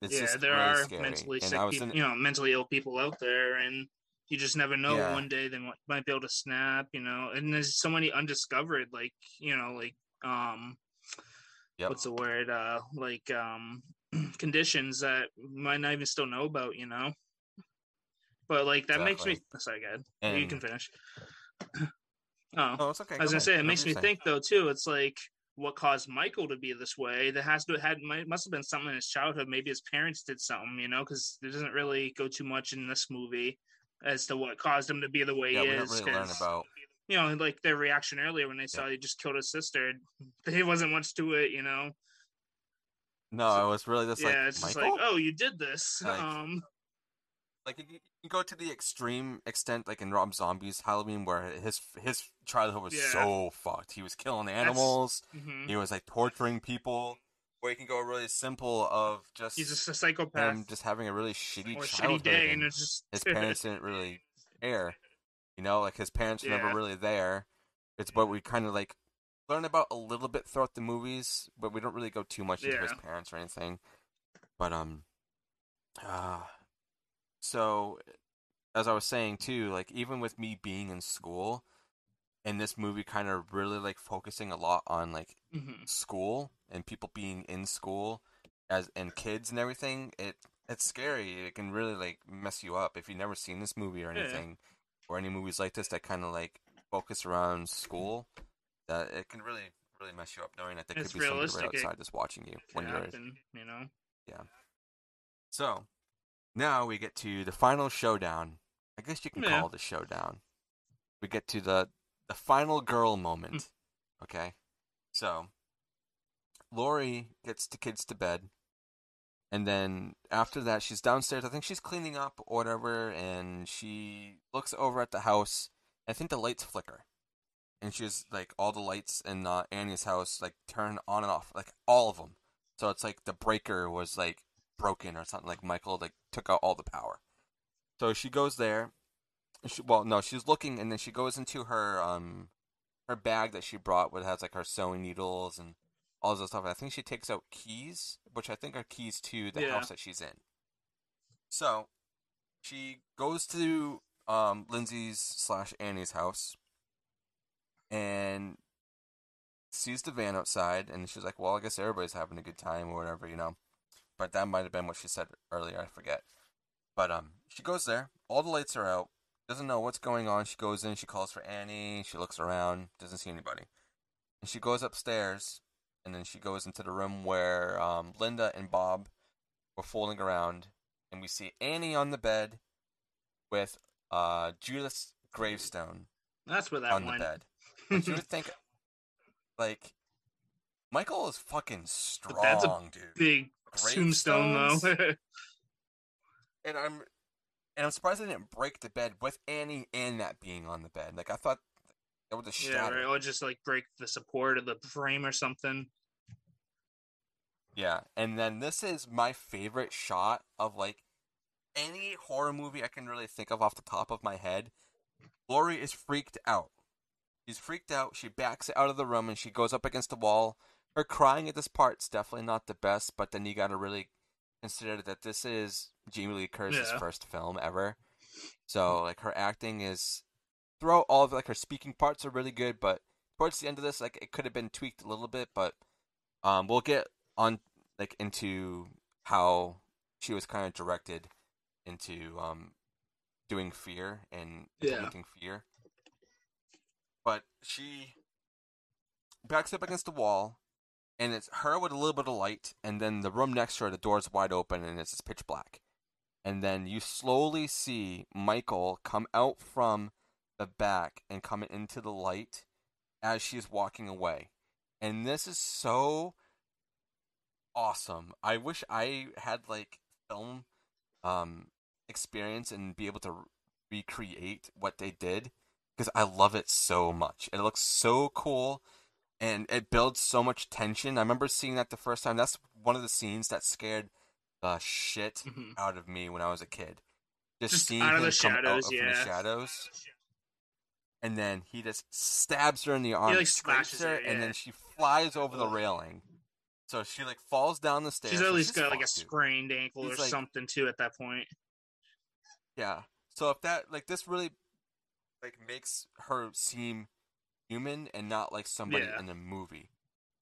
it's yeah, there really are scary. mentally and sick people, you know, mentally ill people out there, and you just never know. Yeah. One day they might, might be able to snap, you know. And there's so many undiscovered, like you know, like um, Yep. what's the word? Uh, like um, conditions that might not even still know about, you know. But like that makes me. Sorry, God, you can finish. oh, Oh, it's okay. I was go gonna ahead. say it makes me saying. think though too. It's like what caused Michael to be this way. That has to had must have been something in his childhood. Maybe his parents did something, you know, because it doesn't really go too much in this movie as to what caused him to be the way Yeah, he we don't is. really learn about. you know, like their reaction earlier when they saw he just killed his sister. There wasn't much to it, you know. No, it was really just yeah, like it's just like, oh, you did this. Like, um, like you, you go to the extreme extent, like in Rob Zombie's Halloween, where his his childhood was Yeah. so fucked. He was killing animals. mhm. He was like torturing people. Or you can go really simple of just he's just a psychopath him just having a really shitty or childhood. shitty day, and and it's just his parents didn't really care. You know, like his parents were never really there. It's what we kind of like learn about a little bit throughout the movies, but we don't really go too much into his parents or anything. But um, uh, so as I was saying too, like even with me being in school, and this movie kind of really like focusing a lot on like Mhm. school and people being in school as and kids and everything it it's scary it can really like mess you up if you've never seen this movie or Yeah. anything or any movies like this that kind of like focus around school that it can really really mess you up knowing that there It's could be somebody right it outside just watching you when you're you know. Yeah. So now we get to the final showdown i guess you can Yeah. call it a showdown we get to the the final girl moment okay? So laurie gets the kids to bed and then after that she's downstairs. I think she's cleaning up or whatever and she looks over at the house i think the lights flicker. And she's like all the lights in uh, annie's house like turn on and off like all of them so it's like the breaker was like broken or something like michael like took out all the power. So she goes there she, well, no, she's looking, and then she goes into her um her bag that she brought, which has like her sewing needles and all this stuff. I think she takes out keys, which I think are keys to the Yeah. house that she's in. So she goes to um Lindsey's slash Annie's house and sees the van outside, and she's like, "Well, I guess everybody's having a good time or whatever, you know." But that might have been what she said earlier. I forget. But um, she goes there. All the lights are out. Doesn't know what's going on. She goes in. She calls for Annie. She looks around. Doesn't see anybody. And she goes upstairs, and then she goes into the room where um, Lynda and Bob were fooling around, and we see Annie on the bed with uh, Judith's gravestone That's where that on the bed. But you would think, like, Michael is fucking strong, that's a dude. Big tombstone though. And I'm, and I'm surprised they didn't break the bed with Annie and that being on the bed. Like I thought, that would have yeah, right. or just like break the support of the frame or something. Yeah, and then this is my favorite shot of like any horror movie I can really think of off the top of my head. Laurie is freaked out. She's freaked out. She backs out of the room and she goes up against the wall. Her crying at this part's definitely not the best, but then you got to really consider that this is Jamie Lee Curtis's Yeah. first film ever. So like her acting is throughout all of like her speaking parts are really good, but towards the end of this, like it could have been tweaked a little bit, but um, we'll get on like into how she was kind of directed into um doing fear and Yeah. fear. But she backs up against the wall, and it's her with a little bit of light, and then the room next to her, the door's wide open, and it's just pitch black. And then you slowly see Michael come out from the back and come into the light as she's walking away. And this is so awesome. I wish I had like film um experience and be able to recreate what they did because I love it so much. It looks so cool and it builds so much tension. I remember seeing that the first time. That's one of the scenes that scared the shit Mhm. out of me when I was a kid. Just, Just seeing out him the come shadows, out from the shadows. And then he just stabs her in the arm, like, scrapes slashes her, her, and then she flies over the railing. So she like falls down the stairs. She's at least got like a sprained ankle He's or like- something too at that point. Yeah. So if that like this really like makes her seem human and not like somebody Yeah. in a movie.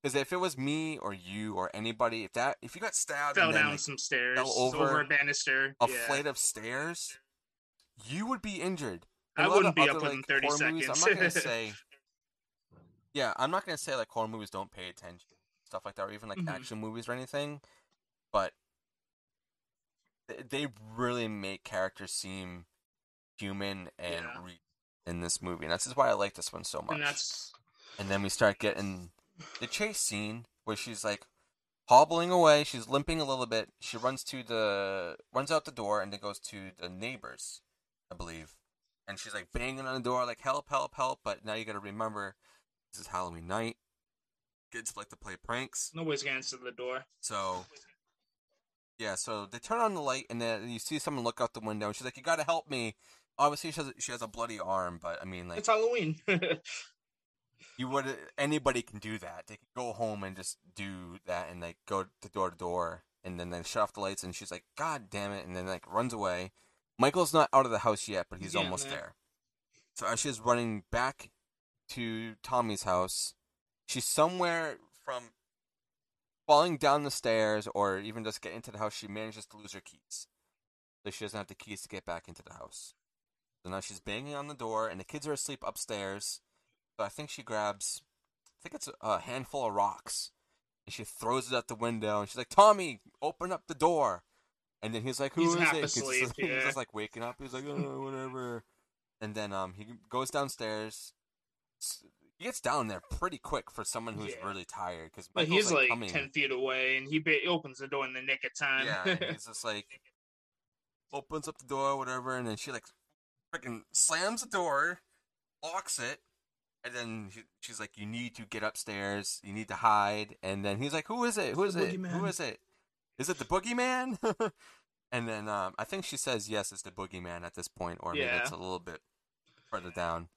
Because if it was me or you or anybody, if that if you got stabbed Fell down some stairs fell over, over a banister. a yeah. flight of stairs, you would be injured. I A lot wouldn't be other, up within like, 30 horror movies, I'm not gonna say. Yeah, I'm not gonna say like horror movies don't pay attention, stuff like that, or even like Mhm. action movies or anything, but they really make characters seem human and Yeah. real in this movie, and that's just why I like this one so much. and that's And then we start getting the chase scene where she's like hobbling away. She's limping a little bit. She runs to the runs out the door and then goes to the neighbors, I believe. And she's like banging on the door, like help, help, help. But now you got to remember, this is Halloween night. Kids like to play pranks, nobody's gonna answer the door. so yeah. So they turn on the light, and then you see someone look out the window. And she's like, "You got to help me." Obviously, she has she has a bloody arm, but I mean, like It's Halloween. you would anybody can do that. They can go home and just do that and like go to door to door and then they shut off the lights and she's like, God damn it and then like runs away. Michael's not out of the house yet, but he's Yeah, almost man. there. So as she's running back to Tommy's house, she's somewhere from falling down the stairs or even just get into the house, she manages to lose her keys. So she doesn't have the keys to get back into the house. So now she's banging on the door and the kids are asleep upstairs. So I think she grabs, I think it's a handful of rocks, and she throws it out the window. And she's like, "Tommy, open up the door." And then he's like, "Who He's is it?" 'Cause he's, asleep, just, he's yeah. just like waking up. He's like, "Oh, whatever." And then um, he goes downstairs. He gets down there pretty quick for someone who's Yeah. really tired because but he's like coming. ten feet away, and he ba- opens the door in the nick of time. Yeah, he's just like opens up the door, whatever, and then she like freaking slams the door, locks it, and then he, she's like, "You need to get upstairs. You need to hide." And then he's like, "Who is it? Who is The it? Who boogeyman." is it? Is it the boogeyman?" and then um, I think she says yes, it's the boogeyman at this point, or maybe Yeah. it's a little bit further down.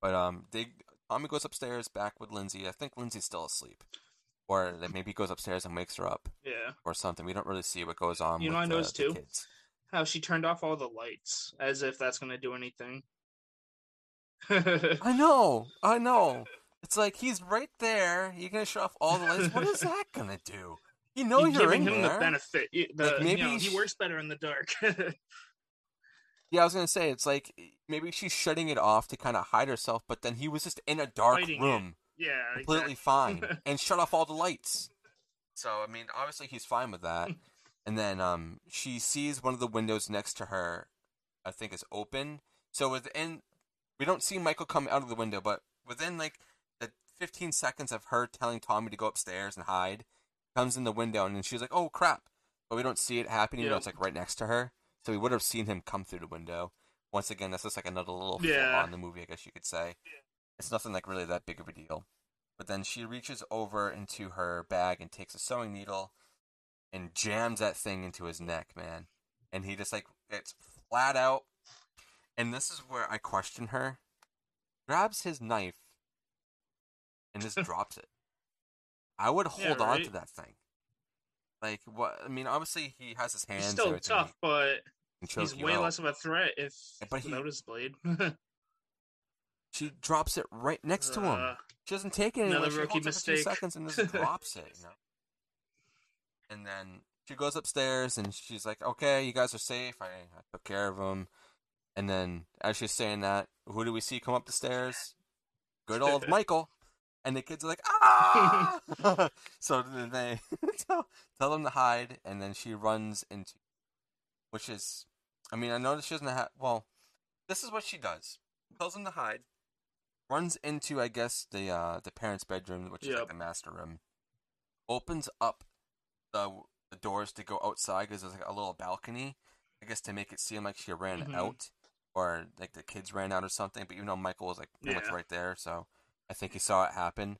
But um, they Tommy goes upstairs back with Lindsey. I think Lindsey's still asleep, or that maybe he goes upstairs and wakes her up Yeah. or something. We don't really see what goes on. You know, with I noticed the too. kids. How she turned off all the lights, as if that's gonna do anything. I know, I know. It's like he's right there. You're gonna shut off all the lights. What is that gonna do? You know You're giving in him there. the benefit. The, Like, you maybe know, sh- he works better in the dark. Yeah, I was gonna say it's like maybe she's shutting it off to kind of hide herself, but then he was just in a dark Hiding it. room, yeah, completely exactly. fine, and shut off all the lights. So I mean, obviously he's fine with that. And then um, she sees one of the windows next to her, I think is open. So within, we don't see Michael come out of the window, but within like the 15 seconds of her telling Tommy to go upstairs and hide, comes in the window, and then she's like, "Oh crap!" But we don't see it happening. You know, it's like right next to her. So we would have seen him come through the window. Once again, that's just like another little flaw Yeah. in the movie, I guess you could say. It's nothing like really that big of a deal. But then she reaches over into her bag and takes a sewing needle and jams that thing into his neck, man. And he just like it's flat out. And this is where I question her. Grabs his knife and just drops it. I would Yeah, hold on to that thing. Like what? I mean, obviously he has his hands. He's still tough, but he's way out. less of a threat if But he- without his blade. She drops it right next to him. Uh, She doesn't take it anywhere. Another She rookie holds it for two mistake. seconds and just drops it. You know. And then she goes upstairs and she's like, "Okay, you guys are safe. I, I took care of them." And then, as she's saying that, who do we see come up the stairs? Good old Michael. And the kids are like, "Ah!" so then they tell, tell them to hide, and then she runs into, which is, I mean, I know that she doesn't have. Well, this is what she does: tells them to hide, runs into, I guess, the uh, the parents' bedroom, which is like the master room, opens up the the doors to go outside because there's like a little balcony, I guess, to make it seem like she ran Mhm. out or like the kids ran out or something. But you know, Michael was like pretty much Yeah. right there, so I think he saw it happen.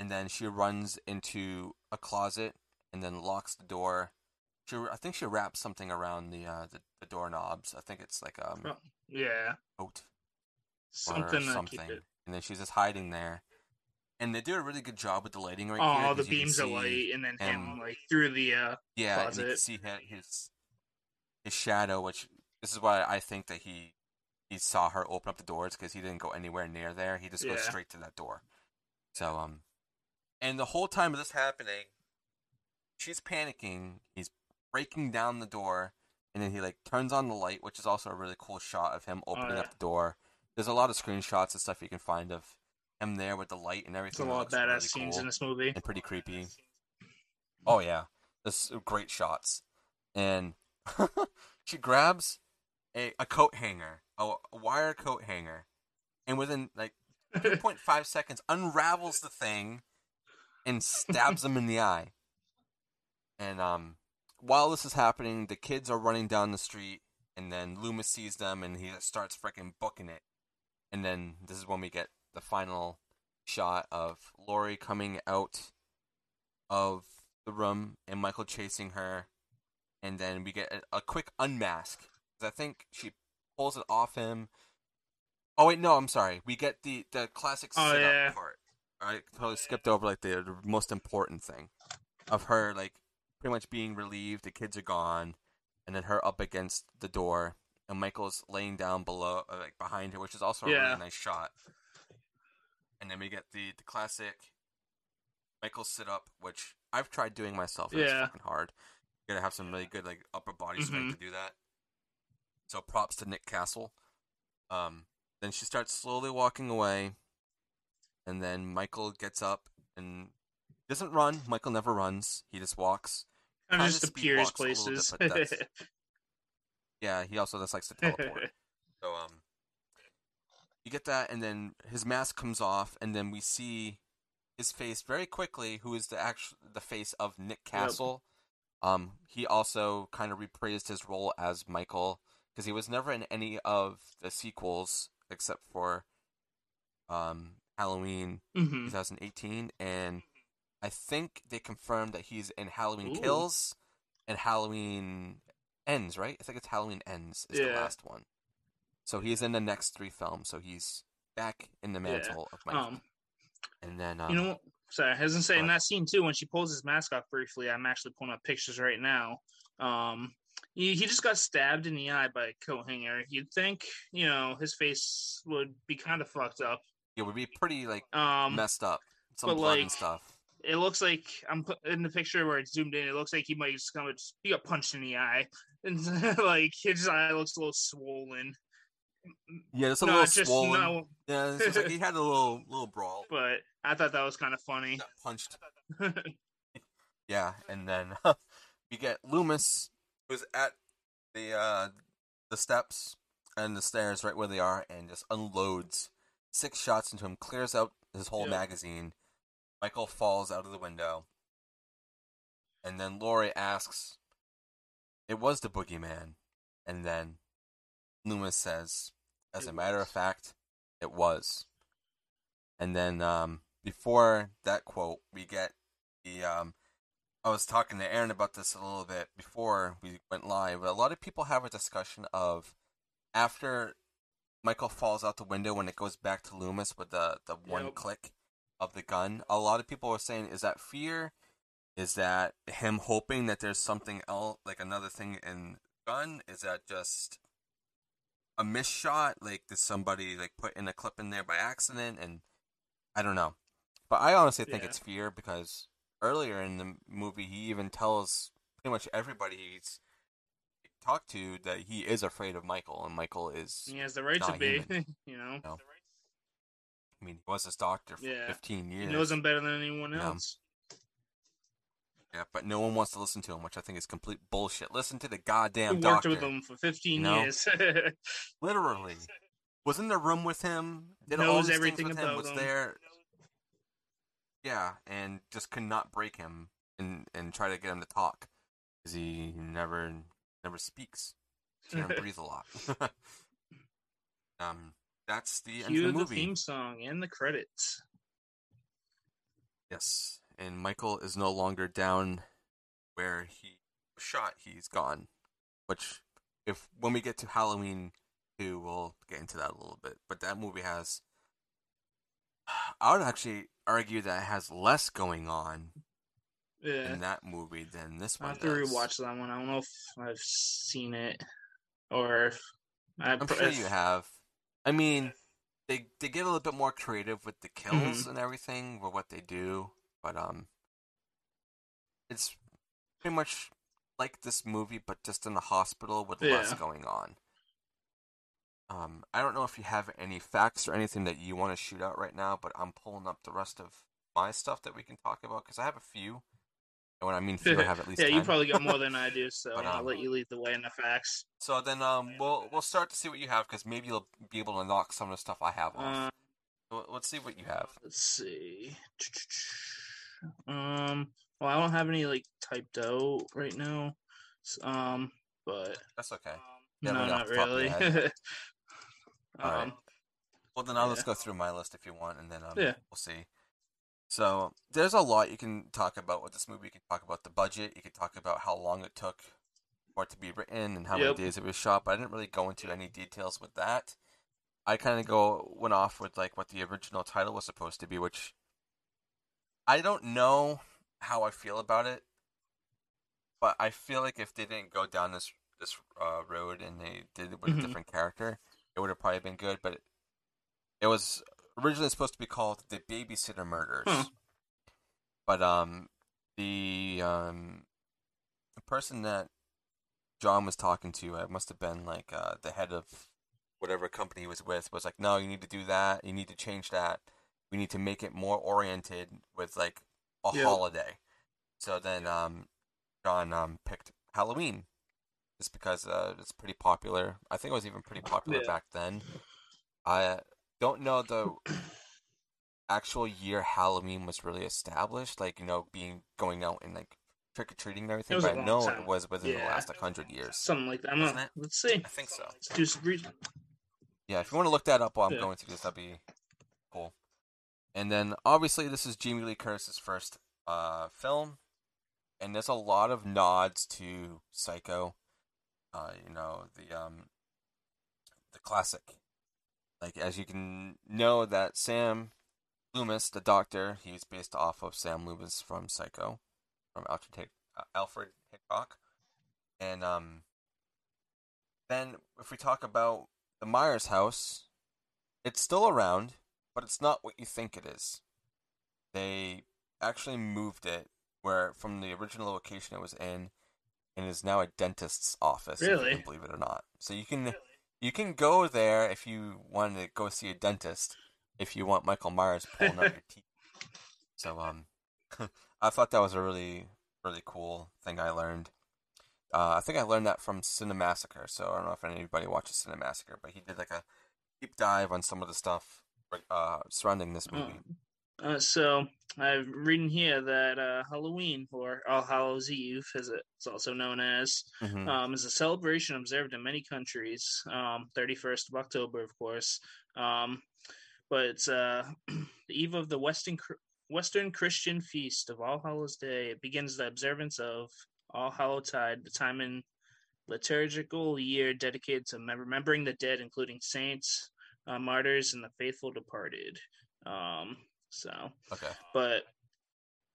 And then she runs into a closet and then locks the door. She, I think she wraps something around the uh, the, the doorknobs. I think it's like um Oh, yeah, coat something or to keep something. it. And then she's just hiding there. And they do a really good job with the lighting right Oh, here. the you can beams of light, and then him him- like through the uh, Yeah, and you can see his, his shadow, which this is why I think that he he saw her open up the doors because he didn't go anywhere near there. He just goes straight to that door. So um, and the whole time of this happening, she's panicking. He's breaking down the door, and then he like turns on the light, which is also a really cool shot of him opening Oh, yeah. up the door. There's a lot of screenshots and stuff you can find of him there with the light and There's a everything. lot of badass really scenes cool in this movie. and pretty creepy. Oh yeah, this great shots, and she grabs a, a coat hanger, a, a wire coat hanger, and within like 2.5 seconds unravels the thing and stabs him in the eye. And um, while this is happening, the kids are running down the street, and then Loomis sees them, and he starts freaking booking it. And then this is when we get the final shot of Laurie coming out of the room and Michael chasing her, and then we get a, a quick unmask. I think she pulls it off him. Oh wait, no, I'm sorry. We get the the classic Oh, sit yeah. up part. I totally skipped over like the, the most important thing of her like pretty much being relieved. The kids are gone, and then her up against the door, and Michael's laying down below, uh, like behind her, which is also a Yeah. really nice shot. And then we get the the classic Michael sit up, which I've tried doing myself. And It's fucking hard. You gotta have some really good like upper body strength Mhm. to do that. So props to Nick Castle. Um, then she starts slowly walking away, and then Michael gets up and doesn't run. Michael never runs. He just walks. Kind kinda just appears little bit, places. Yeah, he also just likes to teleport. So um, you get that, and then his mask comes off, and then we see his face very quickly. Who is the actual the face of Nick Castle? Um, he also kind of reprised his role as Michael because he was never in any of the sequels except for um Halloween hmm 2018, and I think they confirmed that he's in Halloween Ooh. Kills and Halloween Ends. Right? I think it's Halloween Ends is the last one. So he's in the next three films. So he's back in the mantle of Michael. Um, and then um, you know, what? sorry, I was gonna say in that scene too when she pulls his mask off briefly. I'm actually pulling up pictures right now. Um, he, he just got stabbed in the eye by a coat hanger. You'd think, you know, his face would be kind of fucked up. it would be pretty like Um, messed up. Some but, blood and like, stuff. it looks like I'm in the picture where it's zoomed in. It looks like he might just come. He got punched in the eye, and like his eye looks a little swollen. Yeah, it's a no, little just swollen. no. Yeah, it's like he had a little little brawl. But I thought that was kind of funny. Got punched. Yeah, and then we get Loomis, who's at the uh, the steps and the stairs right where they are, and just unloads six shots into him, clears out his whole Yep. magazine. Michael falls out of the window, and then Laurie asks, "It was the boogeyman," and then Loomis says, "As It a matter of fact, it was." And then um, before that quote, we get the um, I was talking to Aaron about this a little bit before we went live. But a lot of people have a discussion of after Michael falls out the window when it goes back to Loomis with the the one Yep. click of the gun. A lot of people are saying, is that fear? Is that him hoping that there's something else, like another thing in gun? Is that just a miss shot? Like did somebody like put in a clip in there by accident? And I don't know. But I honestly think Yeah. it's fear because earlier in the movie he even tells pretty much everybody he's talked to that he is afraid of Michael and Michael is he has the right to be. you know, No. I mean he was his doctor for Yeah. 15 he years. knows him better than anyone else. Yeah, but no one wants to listen to him, which I think is complete bullshit. Listen to the goddamn worked doctor. with him for 15 you know? years. Literally. Was in the room with him, did all Knows these everything things with him, was him. there. Yeah, and just could not break him and and try to get him to talk because he never never speaks. He can't breathe a lot. um, that's the end of the the movie. theme song and the credits. Yes, and Michael is no longer down where he was shot. He's gone. Which, if when we get to Halloween two, we'll get into that a little bit. But that movie has, I would actually argue that it has less going on Yeah. in that movie than this one. I have to does. rewatch that one. I don't know if I've seen it or if I I'm sure you have. I mean, they they get a little bit more creative with the kills Mhm. and everything with what they do, but um, it's pretty much like this movie, but just in a hospital with less going on. Um, I don't know if you have any facts or anything that you want to shoot out right now, but I'm pulling up the rest of my stuff that we can talk about because I have a few. And when I mean few, I have at least yeah, you probably got more than I do, so But, I'll um, let you lead the way in the facts. So then, um, we'll we'll start to see what you have because maybe you'll be able to knock some of the stuff I have off. Uh, So let's see what you have. let's see. Um, well, I don't have any like typed out right now. Um, but That's okay. Yeah, no, not the top of your really. head. All right. um, Well, then I'll just go through my list if you want, and then um, Yeah. we'll see. So there's a lot you can talk about with this movie. You can talk about the budget. You can talk about how long it took for it to be written and how Yep. many days it was shot. But I didn't really go into any details with that. I kind of go went off with like what the original title was supposed to be, which I don't know how I feel about it. But I feel like if they didn't go down this this uh, road and they did it with Mhm. a different character, it would have probably been good. But it, it was originally supposed to be called the Babysitter Murders. Huh. But um, the um, the person that John was talking to, it must have been like uh, the head of whatever company he was with, was like, no, you need to do that. You need to change that. We need to make it more oriented with like a holiday. So then um, John um, picked Halloween just because uh, it's pretty popular. I think it was even pretty popular Yeah. back then. I don't know the actual year Halloween was really established, like you know, being going out and like trick or treating and everything. But I know time. it was within the last like hundred years. something like that. I'm Wasn't let's see. I think so. Let's do some research. Yeah, if you want to look that up while I'm Yeah. going through this, that'd be. And then obviously this is Jamie Lee Curtis's first uh, film, and there's a lot of nods to Psycho. Uh, you know the um, the classic. Like as you can know that Sam Loomis, the doctor, he's based off of Sam Loomis from Psycho, from Alfred, uh, Alfred Hitchcock, and um, then if we talk about the Myers house, it's still around, but it's not what you think it is. They actually moved it where from the original location it was in, and is now a dentist's office. Really? believe it or not. So you can you can go there if you want to go see a dentist. If you want Michael Myers pulling out your teeth. So um, I thought that was a really really cool thing I learned. Uh, I think I learned that from Cinemassacre. So I don't know if anybody watches Cinemassacre, but he did like a deep dive on some of the stuff uh, surrounding this movie. Uh, so I'm reading here that uh, Halloween, or All Hallows Eve, as it's also known as, Mhm. um, is a celebration observed in many countries. Um, 31st of October, of course. Um, but it's uh, the eve of the Western Western Christian feast of All Hallows Day. It begins the observance of All Hallowtide, the time in liturgical year dedicated to remembering the dead, including saints, uh, martyrs, and the faithful departed. Um, so, Okay. but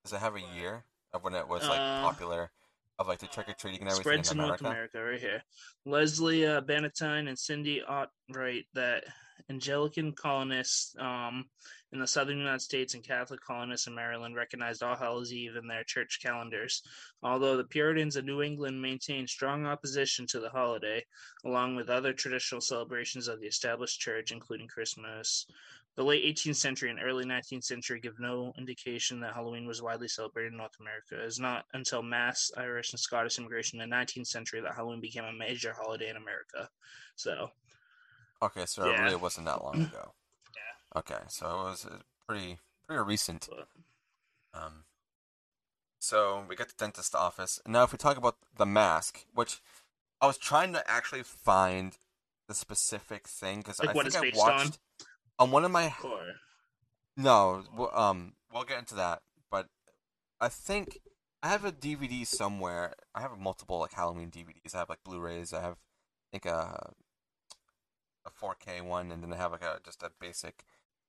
Does it have a year of when it was like Uh, popular, of like the trick or treating and everything spread to in North America? Right here. Lesley uh, Bannatyne and Cindy Ott write that Anglican colonists um, in the southern United States and Catholic colonists in Maryland recognized All Hallows Eve in their church calendars. Although the Puritans of New England maintained strong opposition to the holiday, along with other traditional celebrations of the established church, including Christmas. The late 18th century and early 19th century give no indication that Halloween was widely celebrated in North America. It is not until mass Irish and Scottish immigration in the 19th century that Halloween became a major holiday in America. So, Okay, so it really wasn't that long ago. Yeah. Okay, so it was uh, pretty pretty recent. Um. So we got the dentist office. Now, if we talk about the mask, which I was trying to actually find the specific thing because Like I think it's I based on? watched on one of my or, No, well, um, we'll get into that. But I think I have a DVD somewhere. I have multiple like Halloween DVDs. I have like Blu-rays. I have, I think a a 4K one, and then they have like a just a basic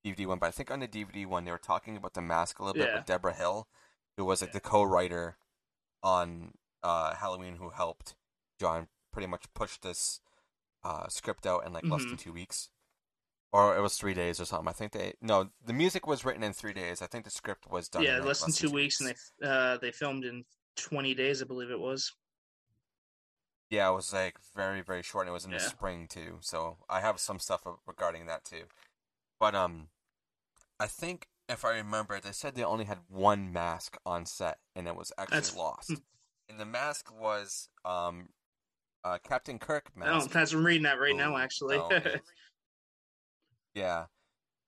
DVD one. But I think on the DVD one, they were talking about the mask a little bit Yeah. with Debra Hill, who was like the co-writer on uh, Halloween, who helped John pretty much push this uh, script out in like less than Mhm. two weeks or it was three days or something. I think they no, the music was written in three days. I think the script was done. yeah, in, like, less than two weeks, and they uh, they filmed in 20 days, I believe it was. Yeah, it was like very very short, and it was in the spring too. So I have some stuff regarding that too. But um, I think if I remember, they said they only had one mask on set, and it was actually That's- lost. hmm. and the mask was um, uh, Captain Kirk Oh, mask. that's I'm reading that right now, actually. no, it- yeah.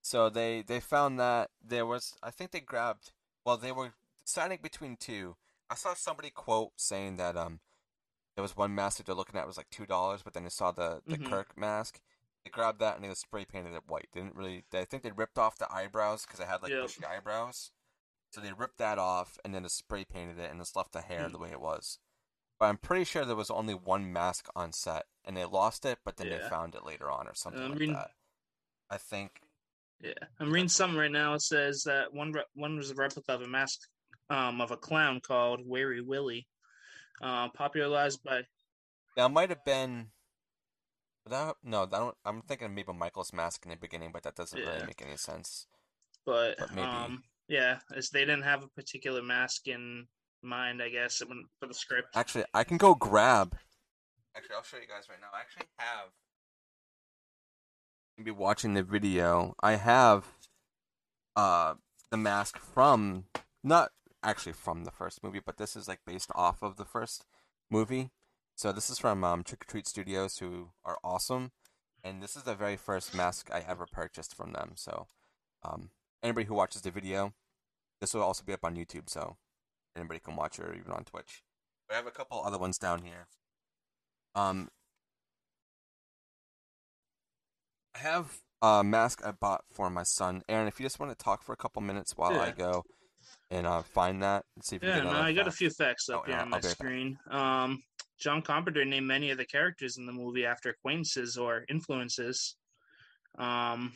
So they they found that there was I think they grabbed well they were deciding between two. I saw somebody quote saying that um there was one mask that they're looking at was like two dollars, but then they saw the the Mhm. Kirk mask. They grabbed that and they spray painted it white. They didn't really. They, I think they ripped off the eyebrows because it had like Yep. bushy eyebrows. So they ripped that off and then they spray painted it and just left the hair Hmm. the way it was. But I'm pretty sure there was only one mask on set and they lost it, but then they found it later on or something Um, like reading- that. I think Yeah, I'm reading something right now. It says that one re- one was a replica of a mask um, of a clown called Weary Willie, uh, popularized by that might have been. That no, that don't, I'm thinking maybe Michael's mask in the beginning, but that doesn't really make any sense. but, But maybe- um, yeah, as they didn't have a particular mask in mind, I guess, for the script. Actually, I can go grab. Actually, I'll show you guys right now. I actually have. Maybe watching the video. I have uh the mask from not actually from the first movie, but this is like based off of the first movie. So this is from um, Trick or Treat Studios, who are awesome, and this is the very first mask I ever purchased from them. So, um, anybody who watches the video, this will also be up on YouTube, so anybody can watch it or even on Twitch. I have a couple other ones down here. Um, I have a mask I bought for my son. Aaron, if you just want to talk for a couple minutes while I go and uh, find that and see if Yeah, no, I got a few facts up Oh, here yeah, on my screen. Um, John Carpenter named many of the characters in the movie after acquaintances or influences. Um,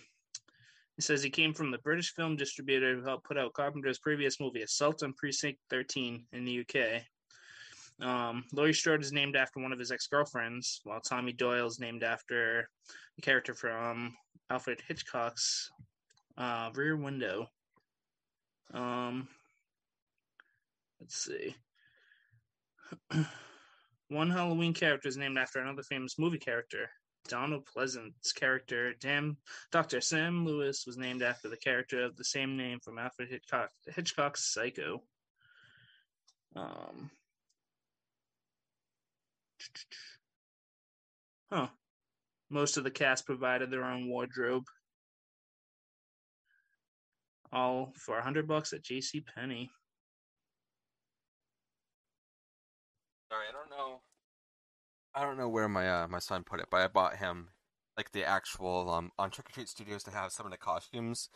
he says he came from the British film distributor who helped put out Carpenter's previous movie, Assault on Precinct 13, in the UK. Um, Laurie Strode is named after one of his ex girlfriends, while Tommy Doyle is named after a character from Alfred Hitchcock's uh, Rear Window. Um, let's see. One Halloween character is named after another famous movie character. Donald Pleasence's character, Dr. Sam Loomis, was named after the character of the same name from Alfred Hitchcock, Hitchcock's Psycho. Um, huh. Most of the cast provided their own wardrobe. All for a hundred bucks at J.C. Penney. Sorry, I don't know. I don't know where my uh, my son put it, but I bought him like the actual um on Trick or Treat Studios to have some of the costumes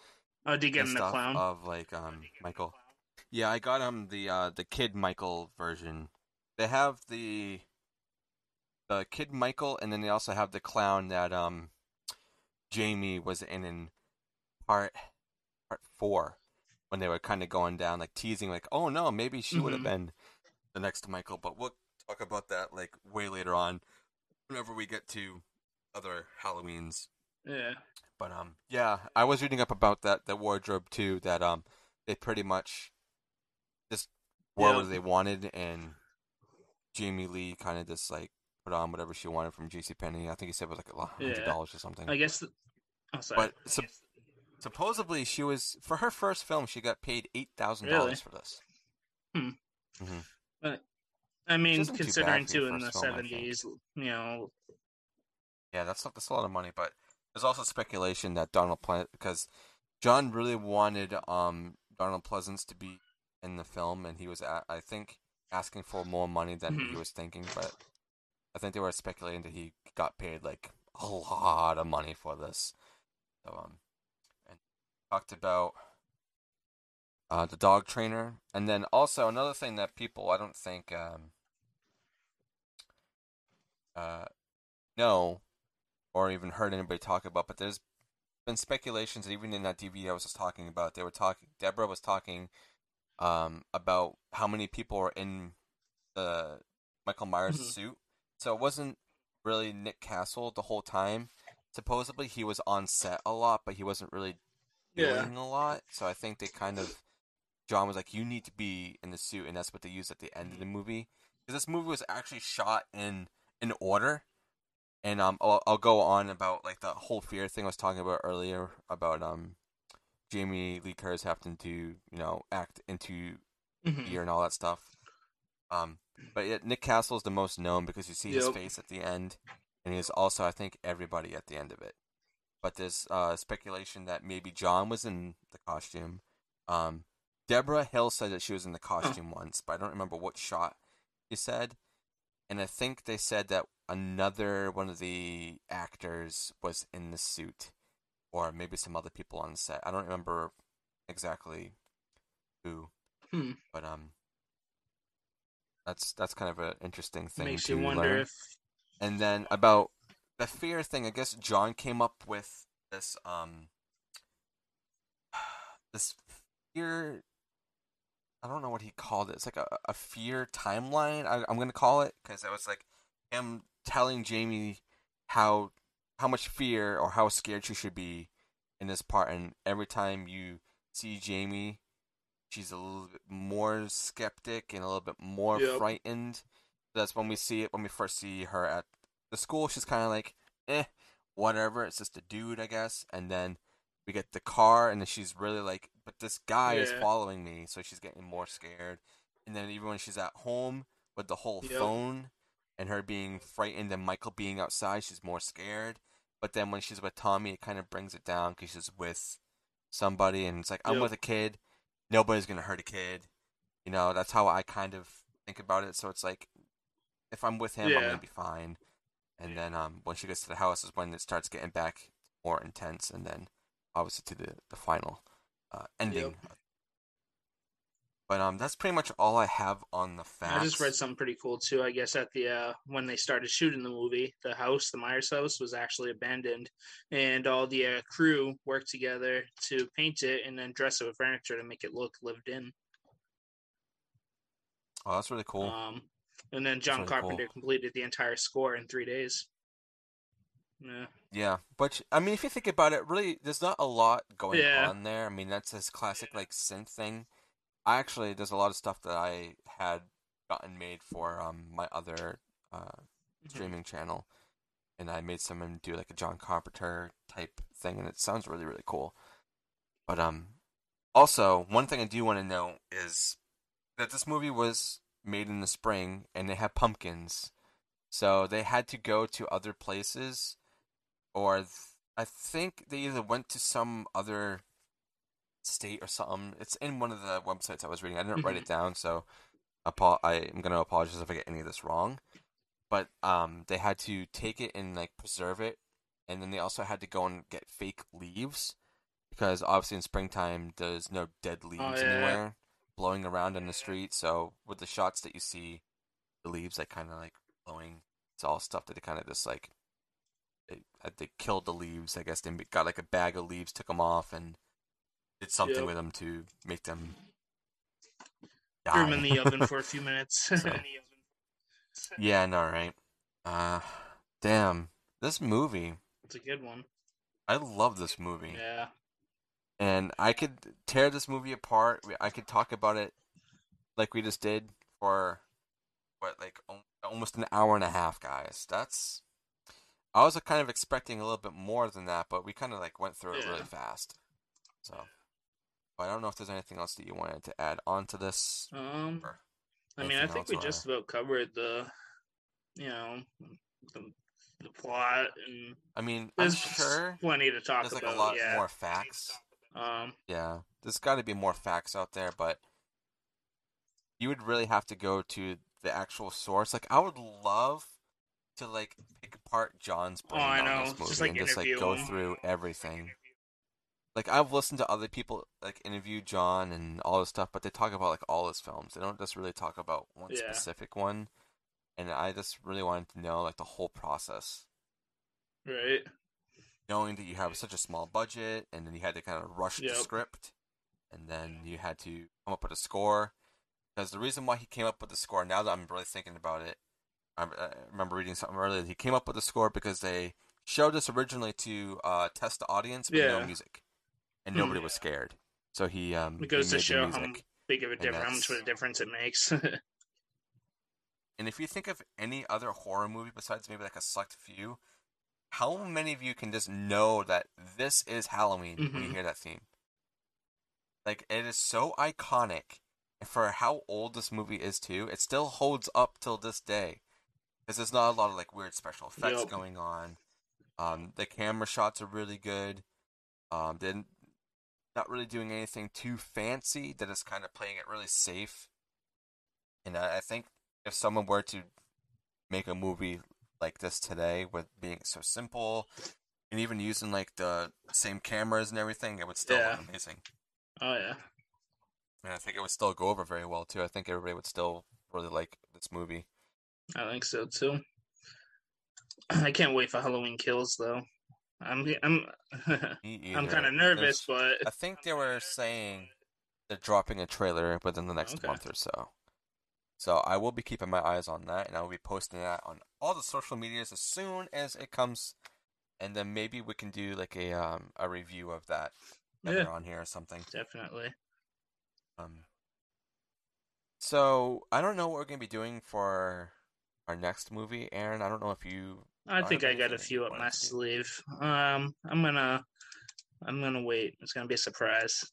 Oh, did you get him the clown? of like um Michael. Yeah, I got him the uh the Kid Michael version. They have the the Kid Michael, and then they also have the clown that um Jamie was in in part part four when they were kind of going down like teasing like oh no maybe she would have Mhm. been the next Michael, but we'll talk about that like way later on whenever we get to other Halloweens. yeah. But um, yeah, I was reading up about that that wardrobe too. That um, they pretty much just wore Yeah. what they wanted, and Jamie Lee kind of just like put on whatever she wanted from J.C. Penney. I think he said it was like a hundred Yeah. dollars or something. I guess. The, oh, sorry. but sup- supposedly she was for her first film, she got paid eight thousand Really? dollars for this. Hmm. hmm I mean, considering too in the first film, I think. seventies, you know, Yeah, that's not that's a lot of money, but there's also speculation that Donald Ple because John really wanted um Donald Pleasence to be in the film, and he was I think asking for more money than he Mhm. was thinking, but I think they were speculating that he got paid like a lot of money for this. So um, and talked about uh the dog trainer, and then also another thing that people I don't think um uh know or even heard anybody talk about, but there's been speculations, even in that DVD I was just talking about, they were talking, Debra was talking um, about how many people were in the Michael Myers Mhm. suit. So it wasn't really Nick Castle the whole time. Supposedly he was on set a lot, but he wasn't really Yeah. doing a lot. So I think they kind of, John was like, you need to be in the suit, and that's what they used at the end of the movie. Because this movie was actually shot in in order and um, I'll, I'll go on about like the whole fear thing I was talking about earlier about um, Jamie Lee Curtis having to you know act into mhm. fear and all that stuff. Um, but yet Nick Castle is the most known because you see his face at the end, and he's also I think everybody at the end of it. But there's uh, speculation that maybe John was in the costume. Um, Debra Hill said that she was in the costume once, but I don't remember what shot he said. And I think they said that another one of the actors was in the suit, or maybe some other people on set. I don't remember exactly who, Hmm. but um, that's that's kind of an interesting thing makes you wonder learn. if And then about the fear thing, I guess John came up with this um this fear. I don't know what he called it. It's like a, a fear timeline. I, I'm gonna call it because it was like him telling Jamie how how much fear or how scared she should be in this part, and every time you see Jamie, she's a little bit more skeptic and a little bit more Yep. frightened. That's when we see it when we first see her at the school. She's kind of like, eh, whatever. It's just a dude, I guess. And then we get the car, and then she's really like, but this guy is following me, so she's getting more scared. And then even when she's at home with the whole Yep. phone and her being frightened and Michael being outside, she's more scared. But then when she's with Tommy, it kind of brings it down because she's with somebody, and it's like I'm Yep. with a kid. Nobody's gonna hurt a kid. You know, that's how I kind of think about it. So it's like, if I'm with him, I'm gonna be fine. And then um, when she gets to the house is when it starts getting back more intense, and then obviously to the the final uh, ending. But um, that's pretty much all I have on the facts. I just read something pretty cool too. I guess at the uh, when they started shooting the movie, the house, the Myers house, was actually abandoned, and all the uh, crew worked together to paint it and then dress it with furniture to make it look lived in. Oh, that's really cool. Um, and then John really Carpenter cool. completed the entire score in three days. Yeah, Yeah, but I mean, if you think about it, really, there's not a lot going Yeah. on there. I mean, that's his classic like synth thing. I actually, there's a lot of stuff that I had gotten made for um my other uh Mm-hmm. streaming channel, and I made someone do like a John Carpenter type thing, and it sounds really really cool. But um, also one thing I do want to know is that this movie was made in the spring, and they have pumpkins, so they had to go to other places or th- I think they either went to some other state or something. It's in one of the websites I was reading. I didn't write it down, so apo- I am gonna apologize if I get any of this wrong. But um, they had to take it and like preserve it, and then they also had to go and get fake leaves because obviously in springtime there's no dead leaves Oh, yeah. anywhere blowing around in the street. So with the shots that you see, the leaves like kind of like blowing. It's all stuff that they kind of just like they, uh, they killed the leaves. I guess they got like a bag of leaves, took them off, and did something Yep. with them to make them threw them in the oven for a few minutes. yeah, no, right. Uh, damn, this movie. it's a good one. I love this movie, Yeah, and I could tear this movie apart. I could talk about it like we just did for what, like almost an hour and a half, guys. That's. I was kind of expecting a little bit more than that, but we kind of like went through it really fast. So, but I don't know if there's anything else that you wanted to add on to this. Um, I mean, I think we just about covered the, you know, the, the plot, and I mean, I'm there's sure plenty to talk there's like about. a lot yeah. more facts. Um, Yeah, there's got to be more facts out there, but you would really have to go to the actual source. Like, I would love to like pick apart John's Oh, brain I on know. this movie Just, like, and just like go him. through everything. Like, I've listened to other people like interview John and all this stuff, but they talk about like all his films. They don't just really talk about one Yeah. specific one. And I just really wanted to know like the whole process right. knowing that you have such a small budget and then you had to kind of rush Yep. the script and then you had to come up with a score because the reason why he came up with the score now that i'm really thinking about it i, I remember reading something earlier that he came up with the score because they showed this originally to uh, test the audience with no music and Mhm. nobody was scared so he um It goes he to show how big of a difference, how much of a difference it makes. And if you think of any other horror movie besides maybe like a select few, how many of you can just know that this is Halloween when you Mhm. hear that theme? Like it is so iconic, and for how old this movie is too, it still holds up till this day. Because there's not a lot of like weird special effects Yep. going on. Um, the camera shots are really good. Um, they're not really doing anything too fancy. They're kind of playing it really safe. And I, I think if someone were to make a movie like this today with being so simple and even using like the same cameras and everything, it would still Yeah. look amazing. oh yeah. And I think it would still go over very well too. I think everybody would still really like this movie. I think so too. I can't wait for Halloween Kills though. I'm I'm I'm kind of nervous, There's- but I think they were saying they're dropping a trailer within the next Okay. month or so. So I will be keeping my eyes on that, and I will be posting that on all the social medias as soon as it comes, and then maybe we can do like a um a review of that Yeah. on here or something. definitely. Um. So I don't know what we're gonna be doing for our next movie, Aaron. I don't know if you. I think I got a few up my sleeve. Um, I'm gonna I'm gonna wait. It's gonna be a surprise.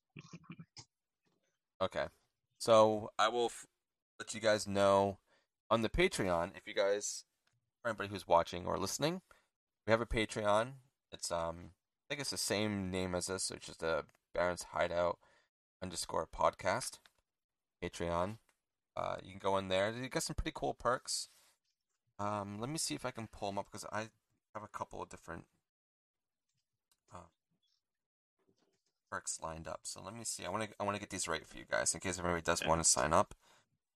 Okay. So I will f- let you guys know on the Patreon if you guys, for anybody who's watching or listening, we have a Patreon. It's um, I think it's the same name as this, which is the Barren's Hideout underscore podcast. Patreon. Uh, you can go in there. You get some pretty cool perks. Um, let me see if I can pull them up because I have a couple of different. Uh, perks lined up. So let me see. I want to I want to get these right for you guys in case everybody does want to sign up,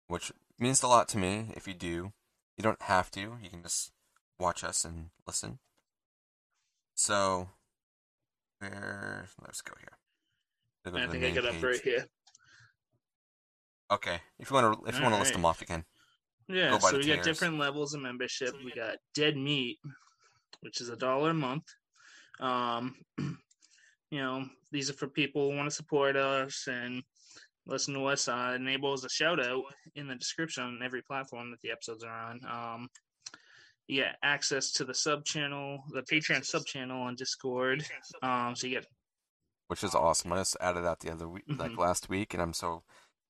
which means a lot to me. If you do, you don't have to. You can just watch us and listen. So, where? Let's go here. Go I think I got up right here. Okay, if you want to, if you want to list them off again. Yeah, so we tiers. got different levels of membership. We got Dead Meat, which is a dollar a month. Um, you know, these are for people who want to support us and listen to us. Uh, enables a shout out in the description on every platform that the episodes are on. Um, you get access to the sub channel, the Patreon sub channel on Discord. Um, so you get which is awesome. I just added that the other week, like Mhm. last week, and I'm so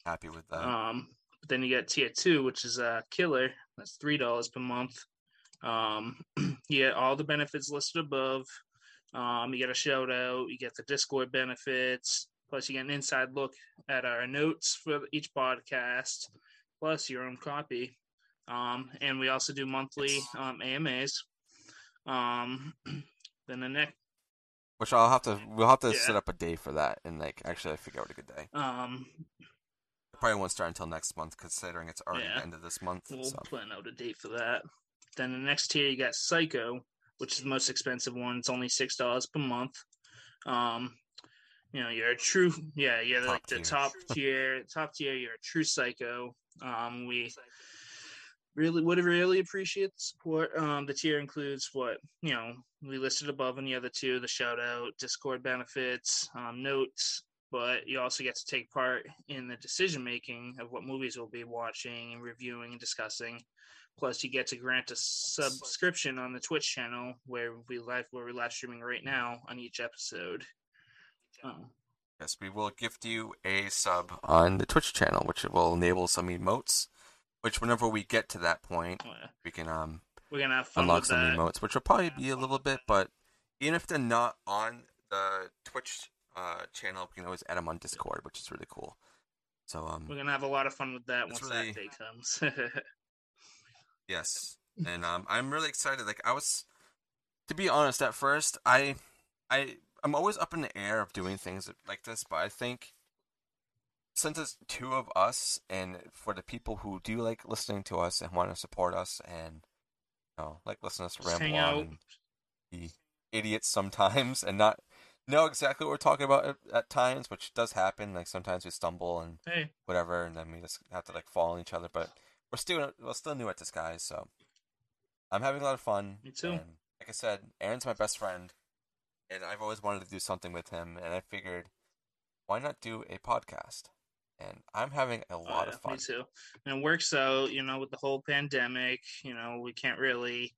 happy with that. Um, but then you get tier two, which is a killer. That's three dollars per month. Um, you get all the benefits listed above. Um, you get a shout out. You get the Discord benefits. Plus, you get an inside look at our notes for each podcast. Plus, your own copy. Um, and we also do monthly um, AMAs. Um, then the next Which I'll have to, we'll have to Yeah. set up a day for that, and like actually I figure out a good day. um, Probably won't start until next month, considering it's already Yeah. the end of this month. We'll so. plan out a date for that. Then the next tier you got Psycho, which is the most expensive one. It's only six dollars per month. Um, you know, you're a true yeah, you're like the tier. top tier, top tier. You're a true psycho. Um, we really would really appreciate the support. Um, the tier includes what you know we listed above in the other two: the shout out, Discord benefits, um, notes. But you also get to take part in the decision making of what movies we'll be watching and reviewing and discussing. Plus, you get to grant a subscription on the Twitch channel where we live where we're live streaming right now on each episode. Um, Yes, we will gift you a sub on the Twitch channel, which will enable some emotes. Which, whenever we get to that point, oh, yeah. we can um we're gonna have fun unlock some that. emotes, which will probably be a little bit. But even if they're not on the Twitch uh, channel, You can always add them on Discord, which is really cool. So um, We're gonna have a lot of fun with that once really- that day comes. Yes, and um, I'm really excited. Like I was, to be honest, at first I, I, I'm always up in the air of doing things like this, but I think since it's two of us, and for the people who do like listening to us and want to support us, and you know, like listen to us ramble on and be idiots sometimes, and not know exactly what we're talking about at, at times, which does happen. Like sometimes we stumble and hey, whatever, and then we just have to like fall on each other. But we're still we're still new at this, guys. So I'm having a lot of fun. Me too. And like I said, Aaron's my best friend, and I've always wanted to do something with him. And I figured, why not do a podcast? And I'm having a oh, lot yeah, of fun. Me too. And it works out, you know, with the whole pandemic. You know, we can't really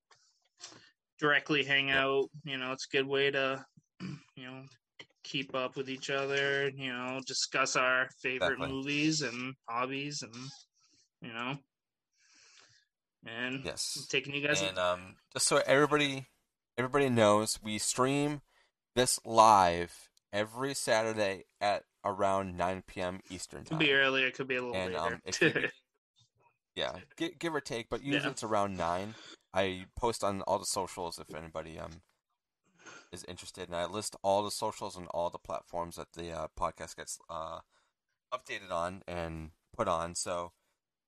directly hang out. You know, it's a good way to, you know, keep up with each other. You know, discuss our favorite Exactly. movies and hobbies, and you know, and Yes. taking you guys. And um, just so everybody everybody knows, we stream this live every Saturday at around 9 p.m. Eastern time. could be earlier, it could be a little And, later. um, if you- Yeah, give, give or take, but usually Yeah. it's around nine. I post on all the socials if anybody um is interested, and I list all the socials and all the platforms that the uh, podcast gets uh updated on and put on. So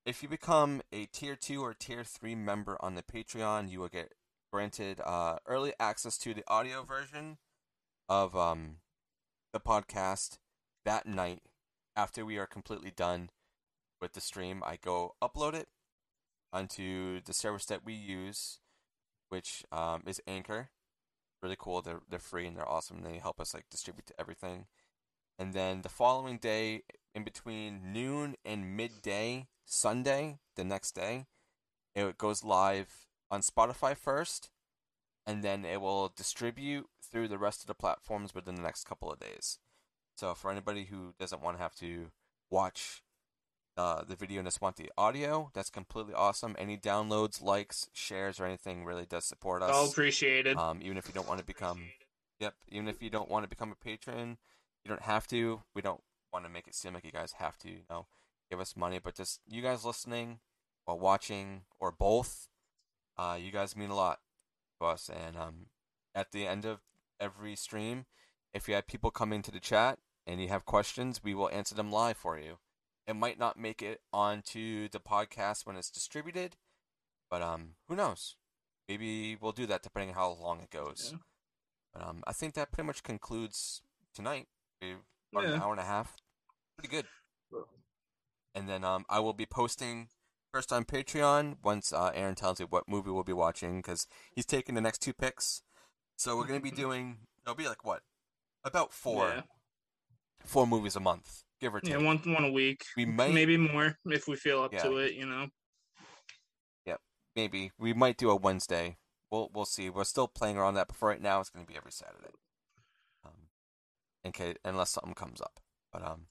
if you become a tier two or tier three member on the Patreon, you will get granted uh, early access to the audio version of um the podcast that night after we are completely done with the stream, I go upload it onto the service that we use, which um, is Anchor. Really cool. They're they're free and they're awesome. They help us like distribute to everything. And then the following day, in between noon and midday, Sunday, the next day, it goes live on Spotify first, and then it will distribute through the rest of the platforms within the next couple of days. So for anybody who doesn't want to have to watch uh, the video and just want the audio, that's completely awesome. Any downloads, likes, shares, or anything really does support us. All appreciated. Um, even if you don't want to become, yep, even if you don't want to become a patron, you don't have to. We don't want to make it seem like you guys have to, you know, give us money, but just you guys listening or watching or both, uh, you guys mean a lot to us. And um, at the end of every stream, if you have people come into the chat and you have questions, we will answer them live for you. It might not make it onto the podcast when it's distributed, but um, who knows? Maybe we'll do that depending on how long it goes. Yeah. But um, I think that pretty much concludes tonight. About an hour and a half. Pretty good. And then um, I will be posting first on Patreon once uh, Aaron tells me what movie we'll be watching because he's taking the next two picks. So we're gonna be doing. It'll be like what? About four, Yeah. four movies a month, give or take. Yeah, one one a week, we might maybe more if we feel up Yeah. to it. You know. Yep, maybe we might do a Wednesday. We'll we'll see. We're still playing around that, but for right now, it's going to be every Saturday. Um, in case unless something comes up, but um,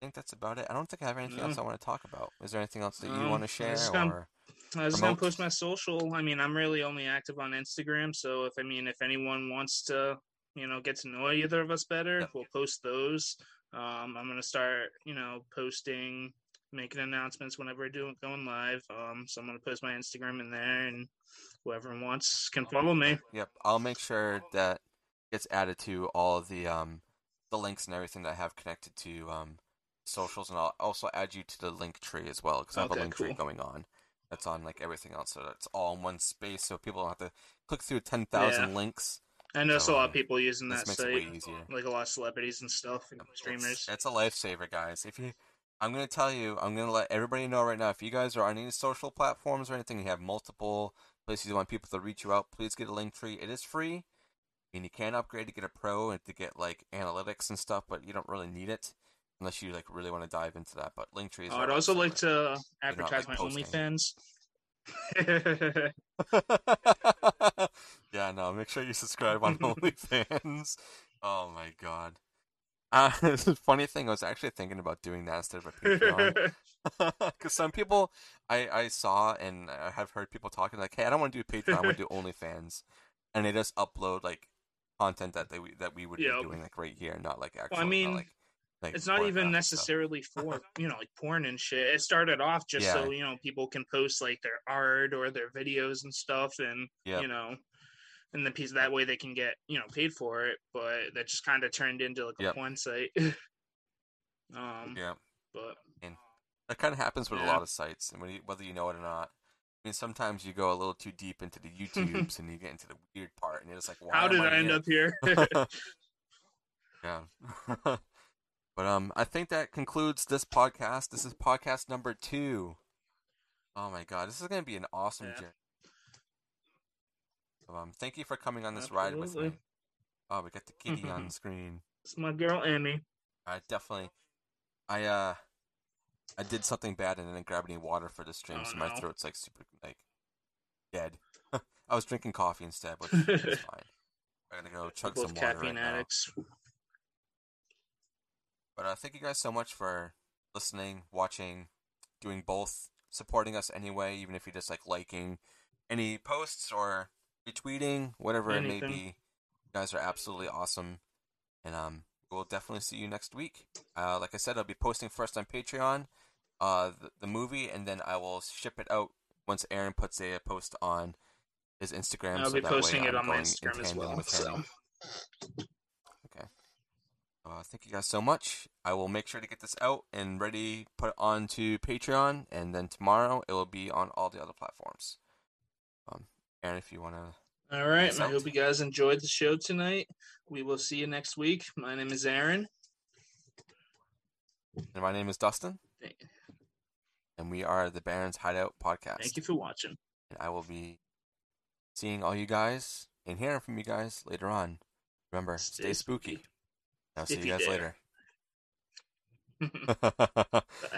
I think that's about it. I don't think I have anything No. else I want to talk about. Is there anything else that you No, want to share? gonna- Or I was gonna post my social. I mean, I'm really only active on Instagram, so if I mean, if anyone wants to, you know, get to know either of us better, Yep. we'll post those. Um, I'm gonna start, you know, posting, making announcements whenever I do it going live. Um, so I'm gonna post my Instagram in there, and whoever wants can follow me. Yep, I'll make sure that gets added to all the um the links and everything that I have connected to um socials, and I'll also add you to the link tree as well because I have Okay, a link tree going on. That's on like everything else, so it's all in one space, so people don't have to click through ten thousand Yeah. links. I know So, a lot of people using that makes it site, way easier. like a lot of celebrities and stuff, and It's, streamers. it's a lifesaver, guys. If you, I'm gonna tell you, I'm gonna let everybody know right now. If you guys are on any social platforms or anything, you have multiple places you want people to reach you out. Please get a Linktree. It is free. and you can upgrade to get a pro and to get like analytics and stuff, but you don't really need it unless you like really want to dive into that. But link trees. Oh, are I'd also like to advertise like, my posting. OnlyFans. yeah, no. Make sure you subscribe on OnlyFans. Oh my god. Uh, funny thing, I was actually thinking about doing that instead of a Patreon. Because some people I, I saw and I have heard people talking like, "Hey, I don't want to do Patreon. I want to do OnlyFans," and they just upload like content that they that we would Yep. be doing like right here, not like actual. I mean, like, like it's not even necessarily for you know like porn and shit. It started off just Yeah. so you know people can post like their art or their videos and stuff, and Yep. you know, and the piece that way they can get you know paid for it. But that just kind of turned into like a Yep. porn site. um, Yeah, but and that kind of happens with a lot of sites, and you, whether you know it or not. I mean, sometimes you go a little too deep into the YouTubes and you get into the weird part, and you're just like, "Why how did I I end here? up here? yeah. But um, I think that concludes this podcast. This is podcast number two. Oh my god, this is gonna be an awesome Yeah. journey. Um, thank you for coming on this ride with me. Oh, we got the kitty on the screen. it's my girl Amy. I definitely, I uh, I did something bad and didn't grab any water for the stream, Oh, so my no. throat's like super like dead. I was drinking coffee instead, which is fine. I'm gonna go chug Both some water right caffeine now. But uh, thank you guys so much for listening, watching, doing both, supporting us anyway, even if you're just like liking any posts or retweeting, whatever it may be. You guys are absolutely awesome. And um, we'll definitely see you next week. Uh, like I said, I'll be posting first on Patreon uh, the, the movie, and then I will ship it out once Aaron puts a post on his Instagram. I'll so be that way posting it I'm on my Instagram as well. with So. Uh, thank you guys so much. I will make sure to get this out and ready, put it onto Patreon, and then tomorrow it will be on all the other platforms. Um, Aaron, if you want to, All right. I hope you guys enjoyed the show tonight. We will see you next week. My name is Aaron. and my name is Dustin, and we are the Barren's Hideout Podcast. Thank you for watching. And I will be seeing all you guys and hearing from you guys later on. Remember, stay, Stay spooky. spooky. I'll see If you you guys dare. later.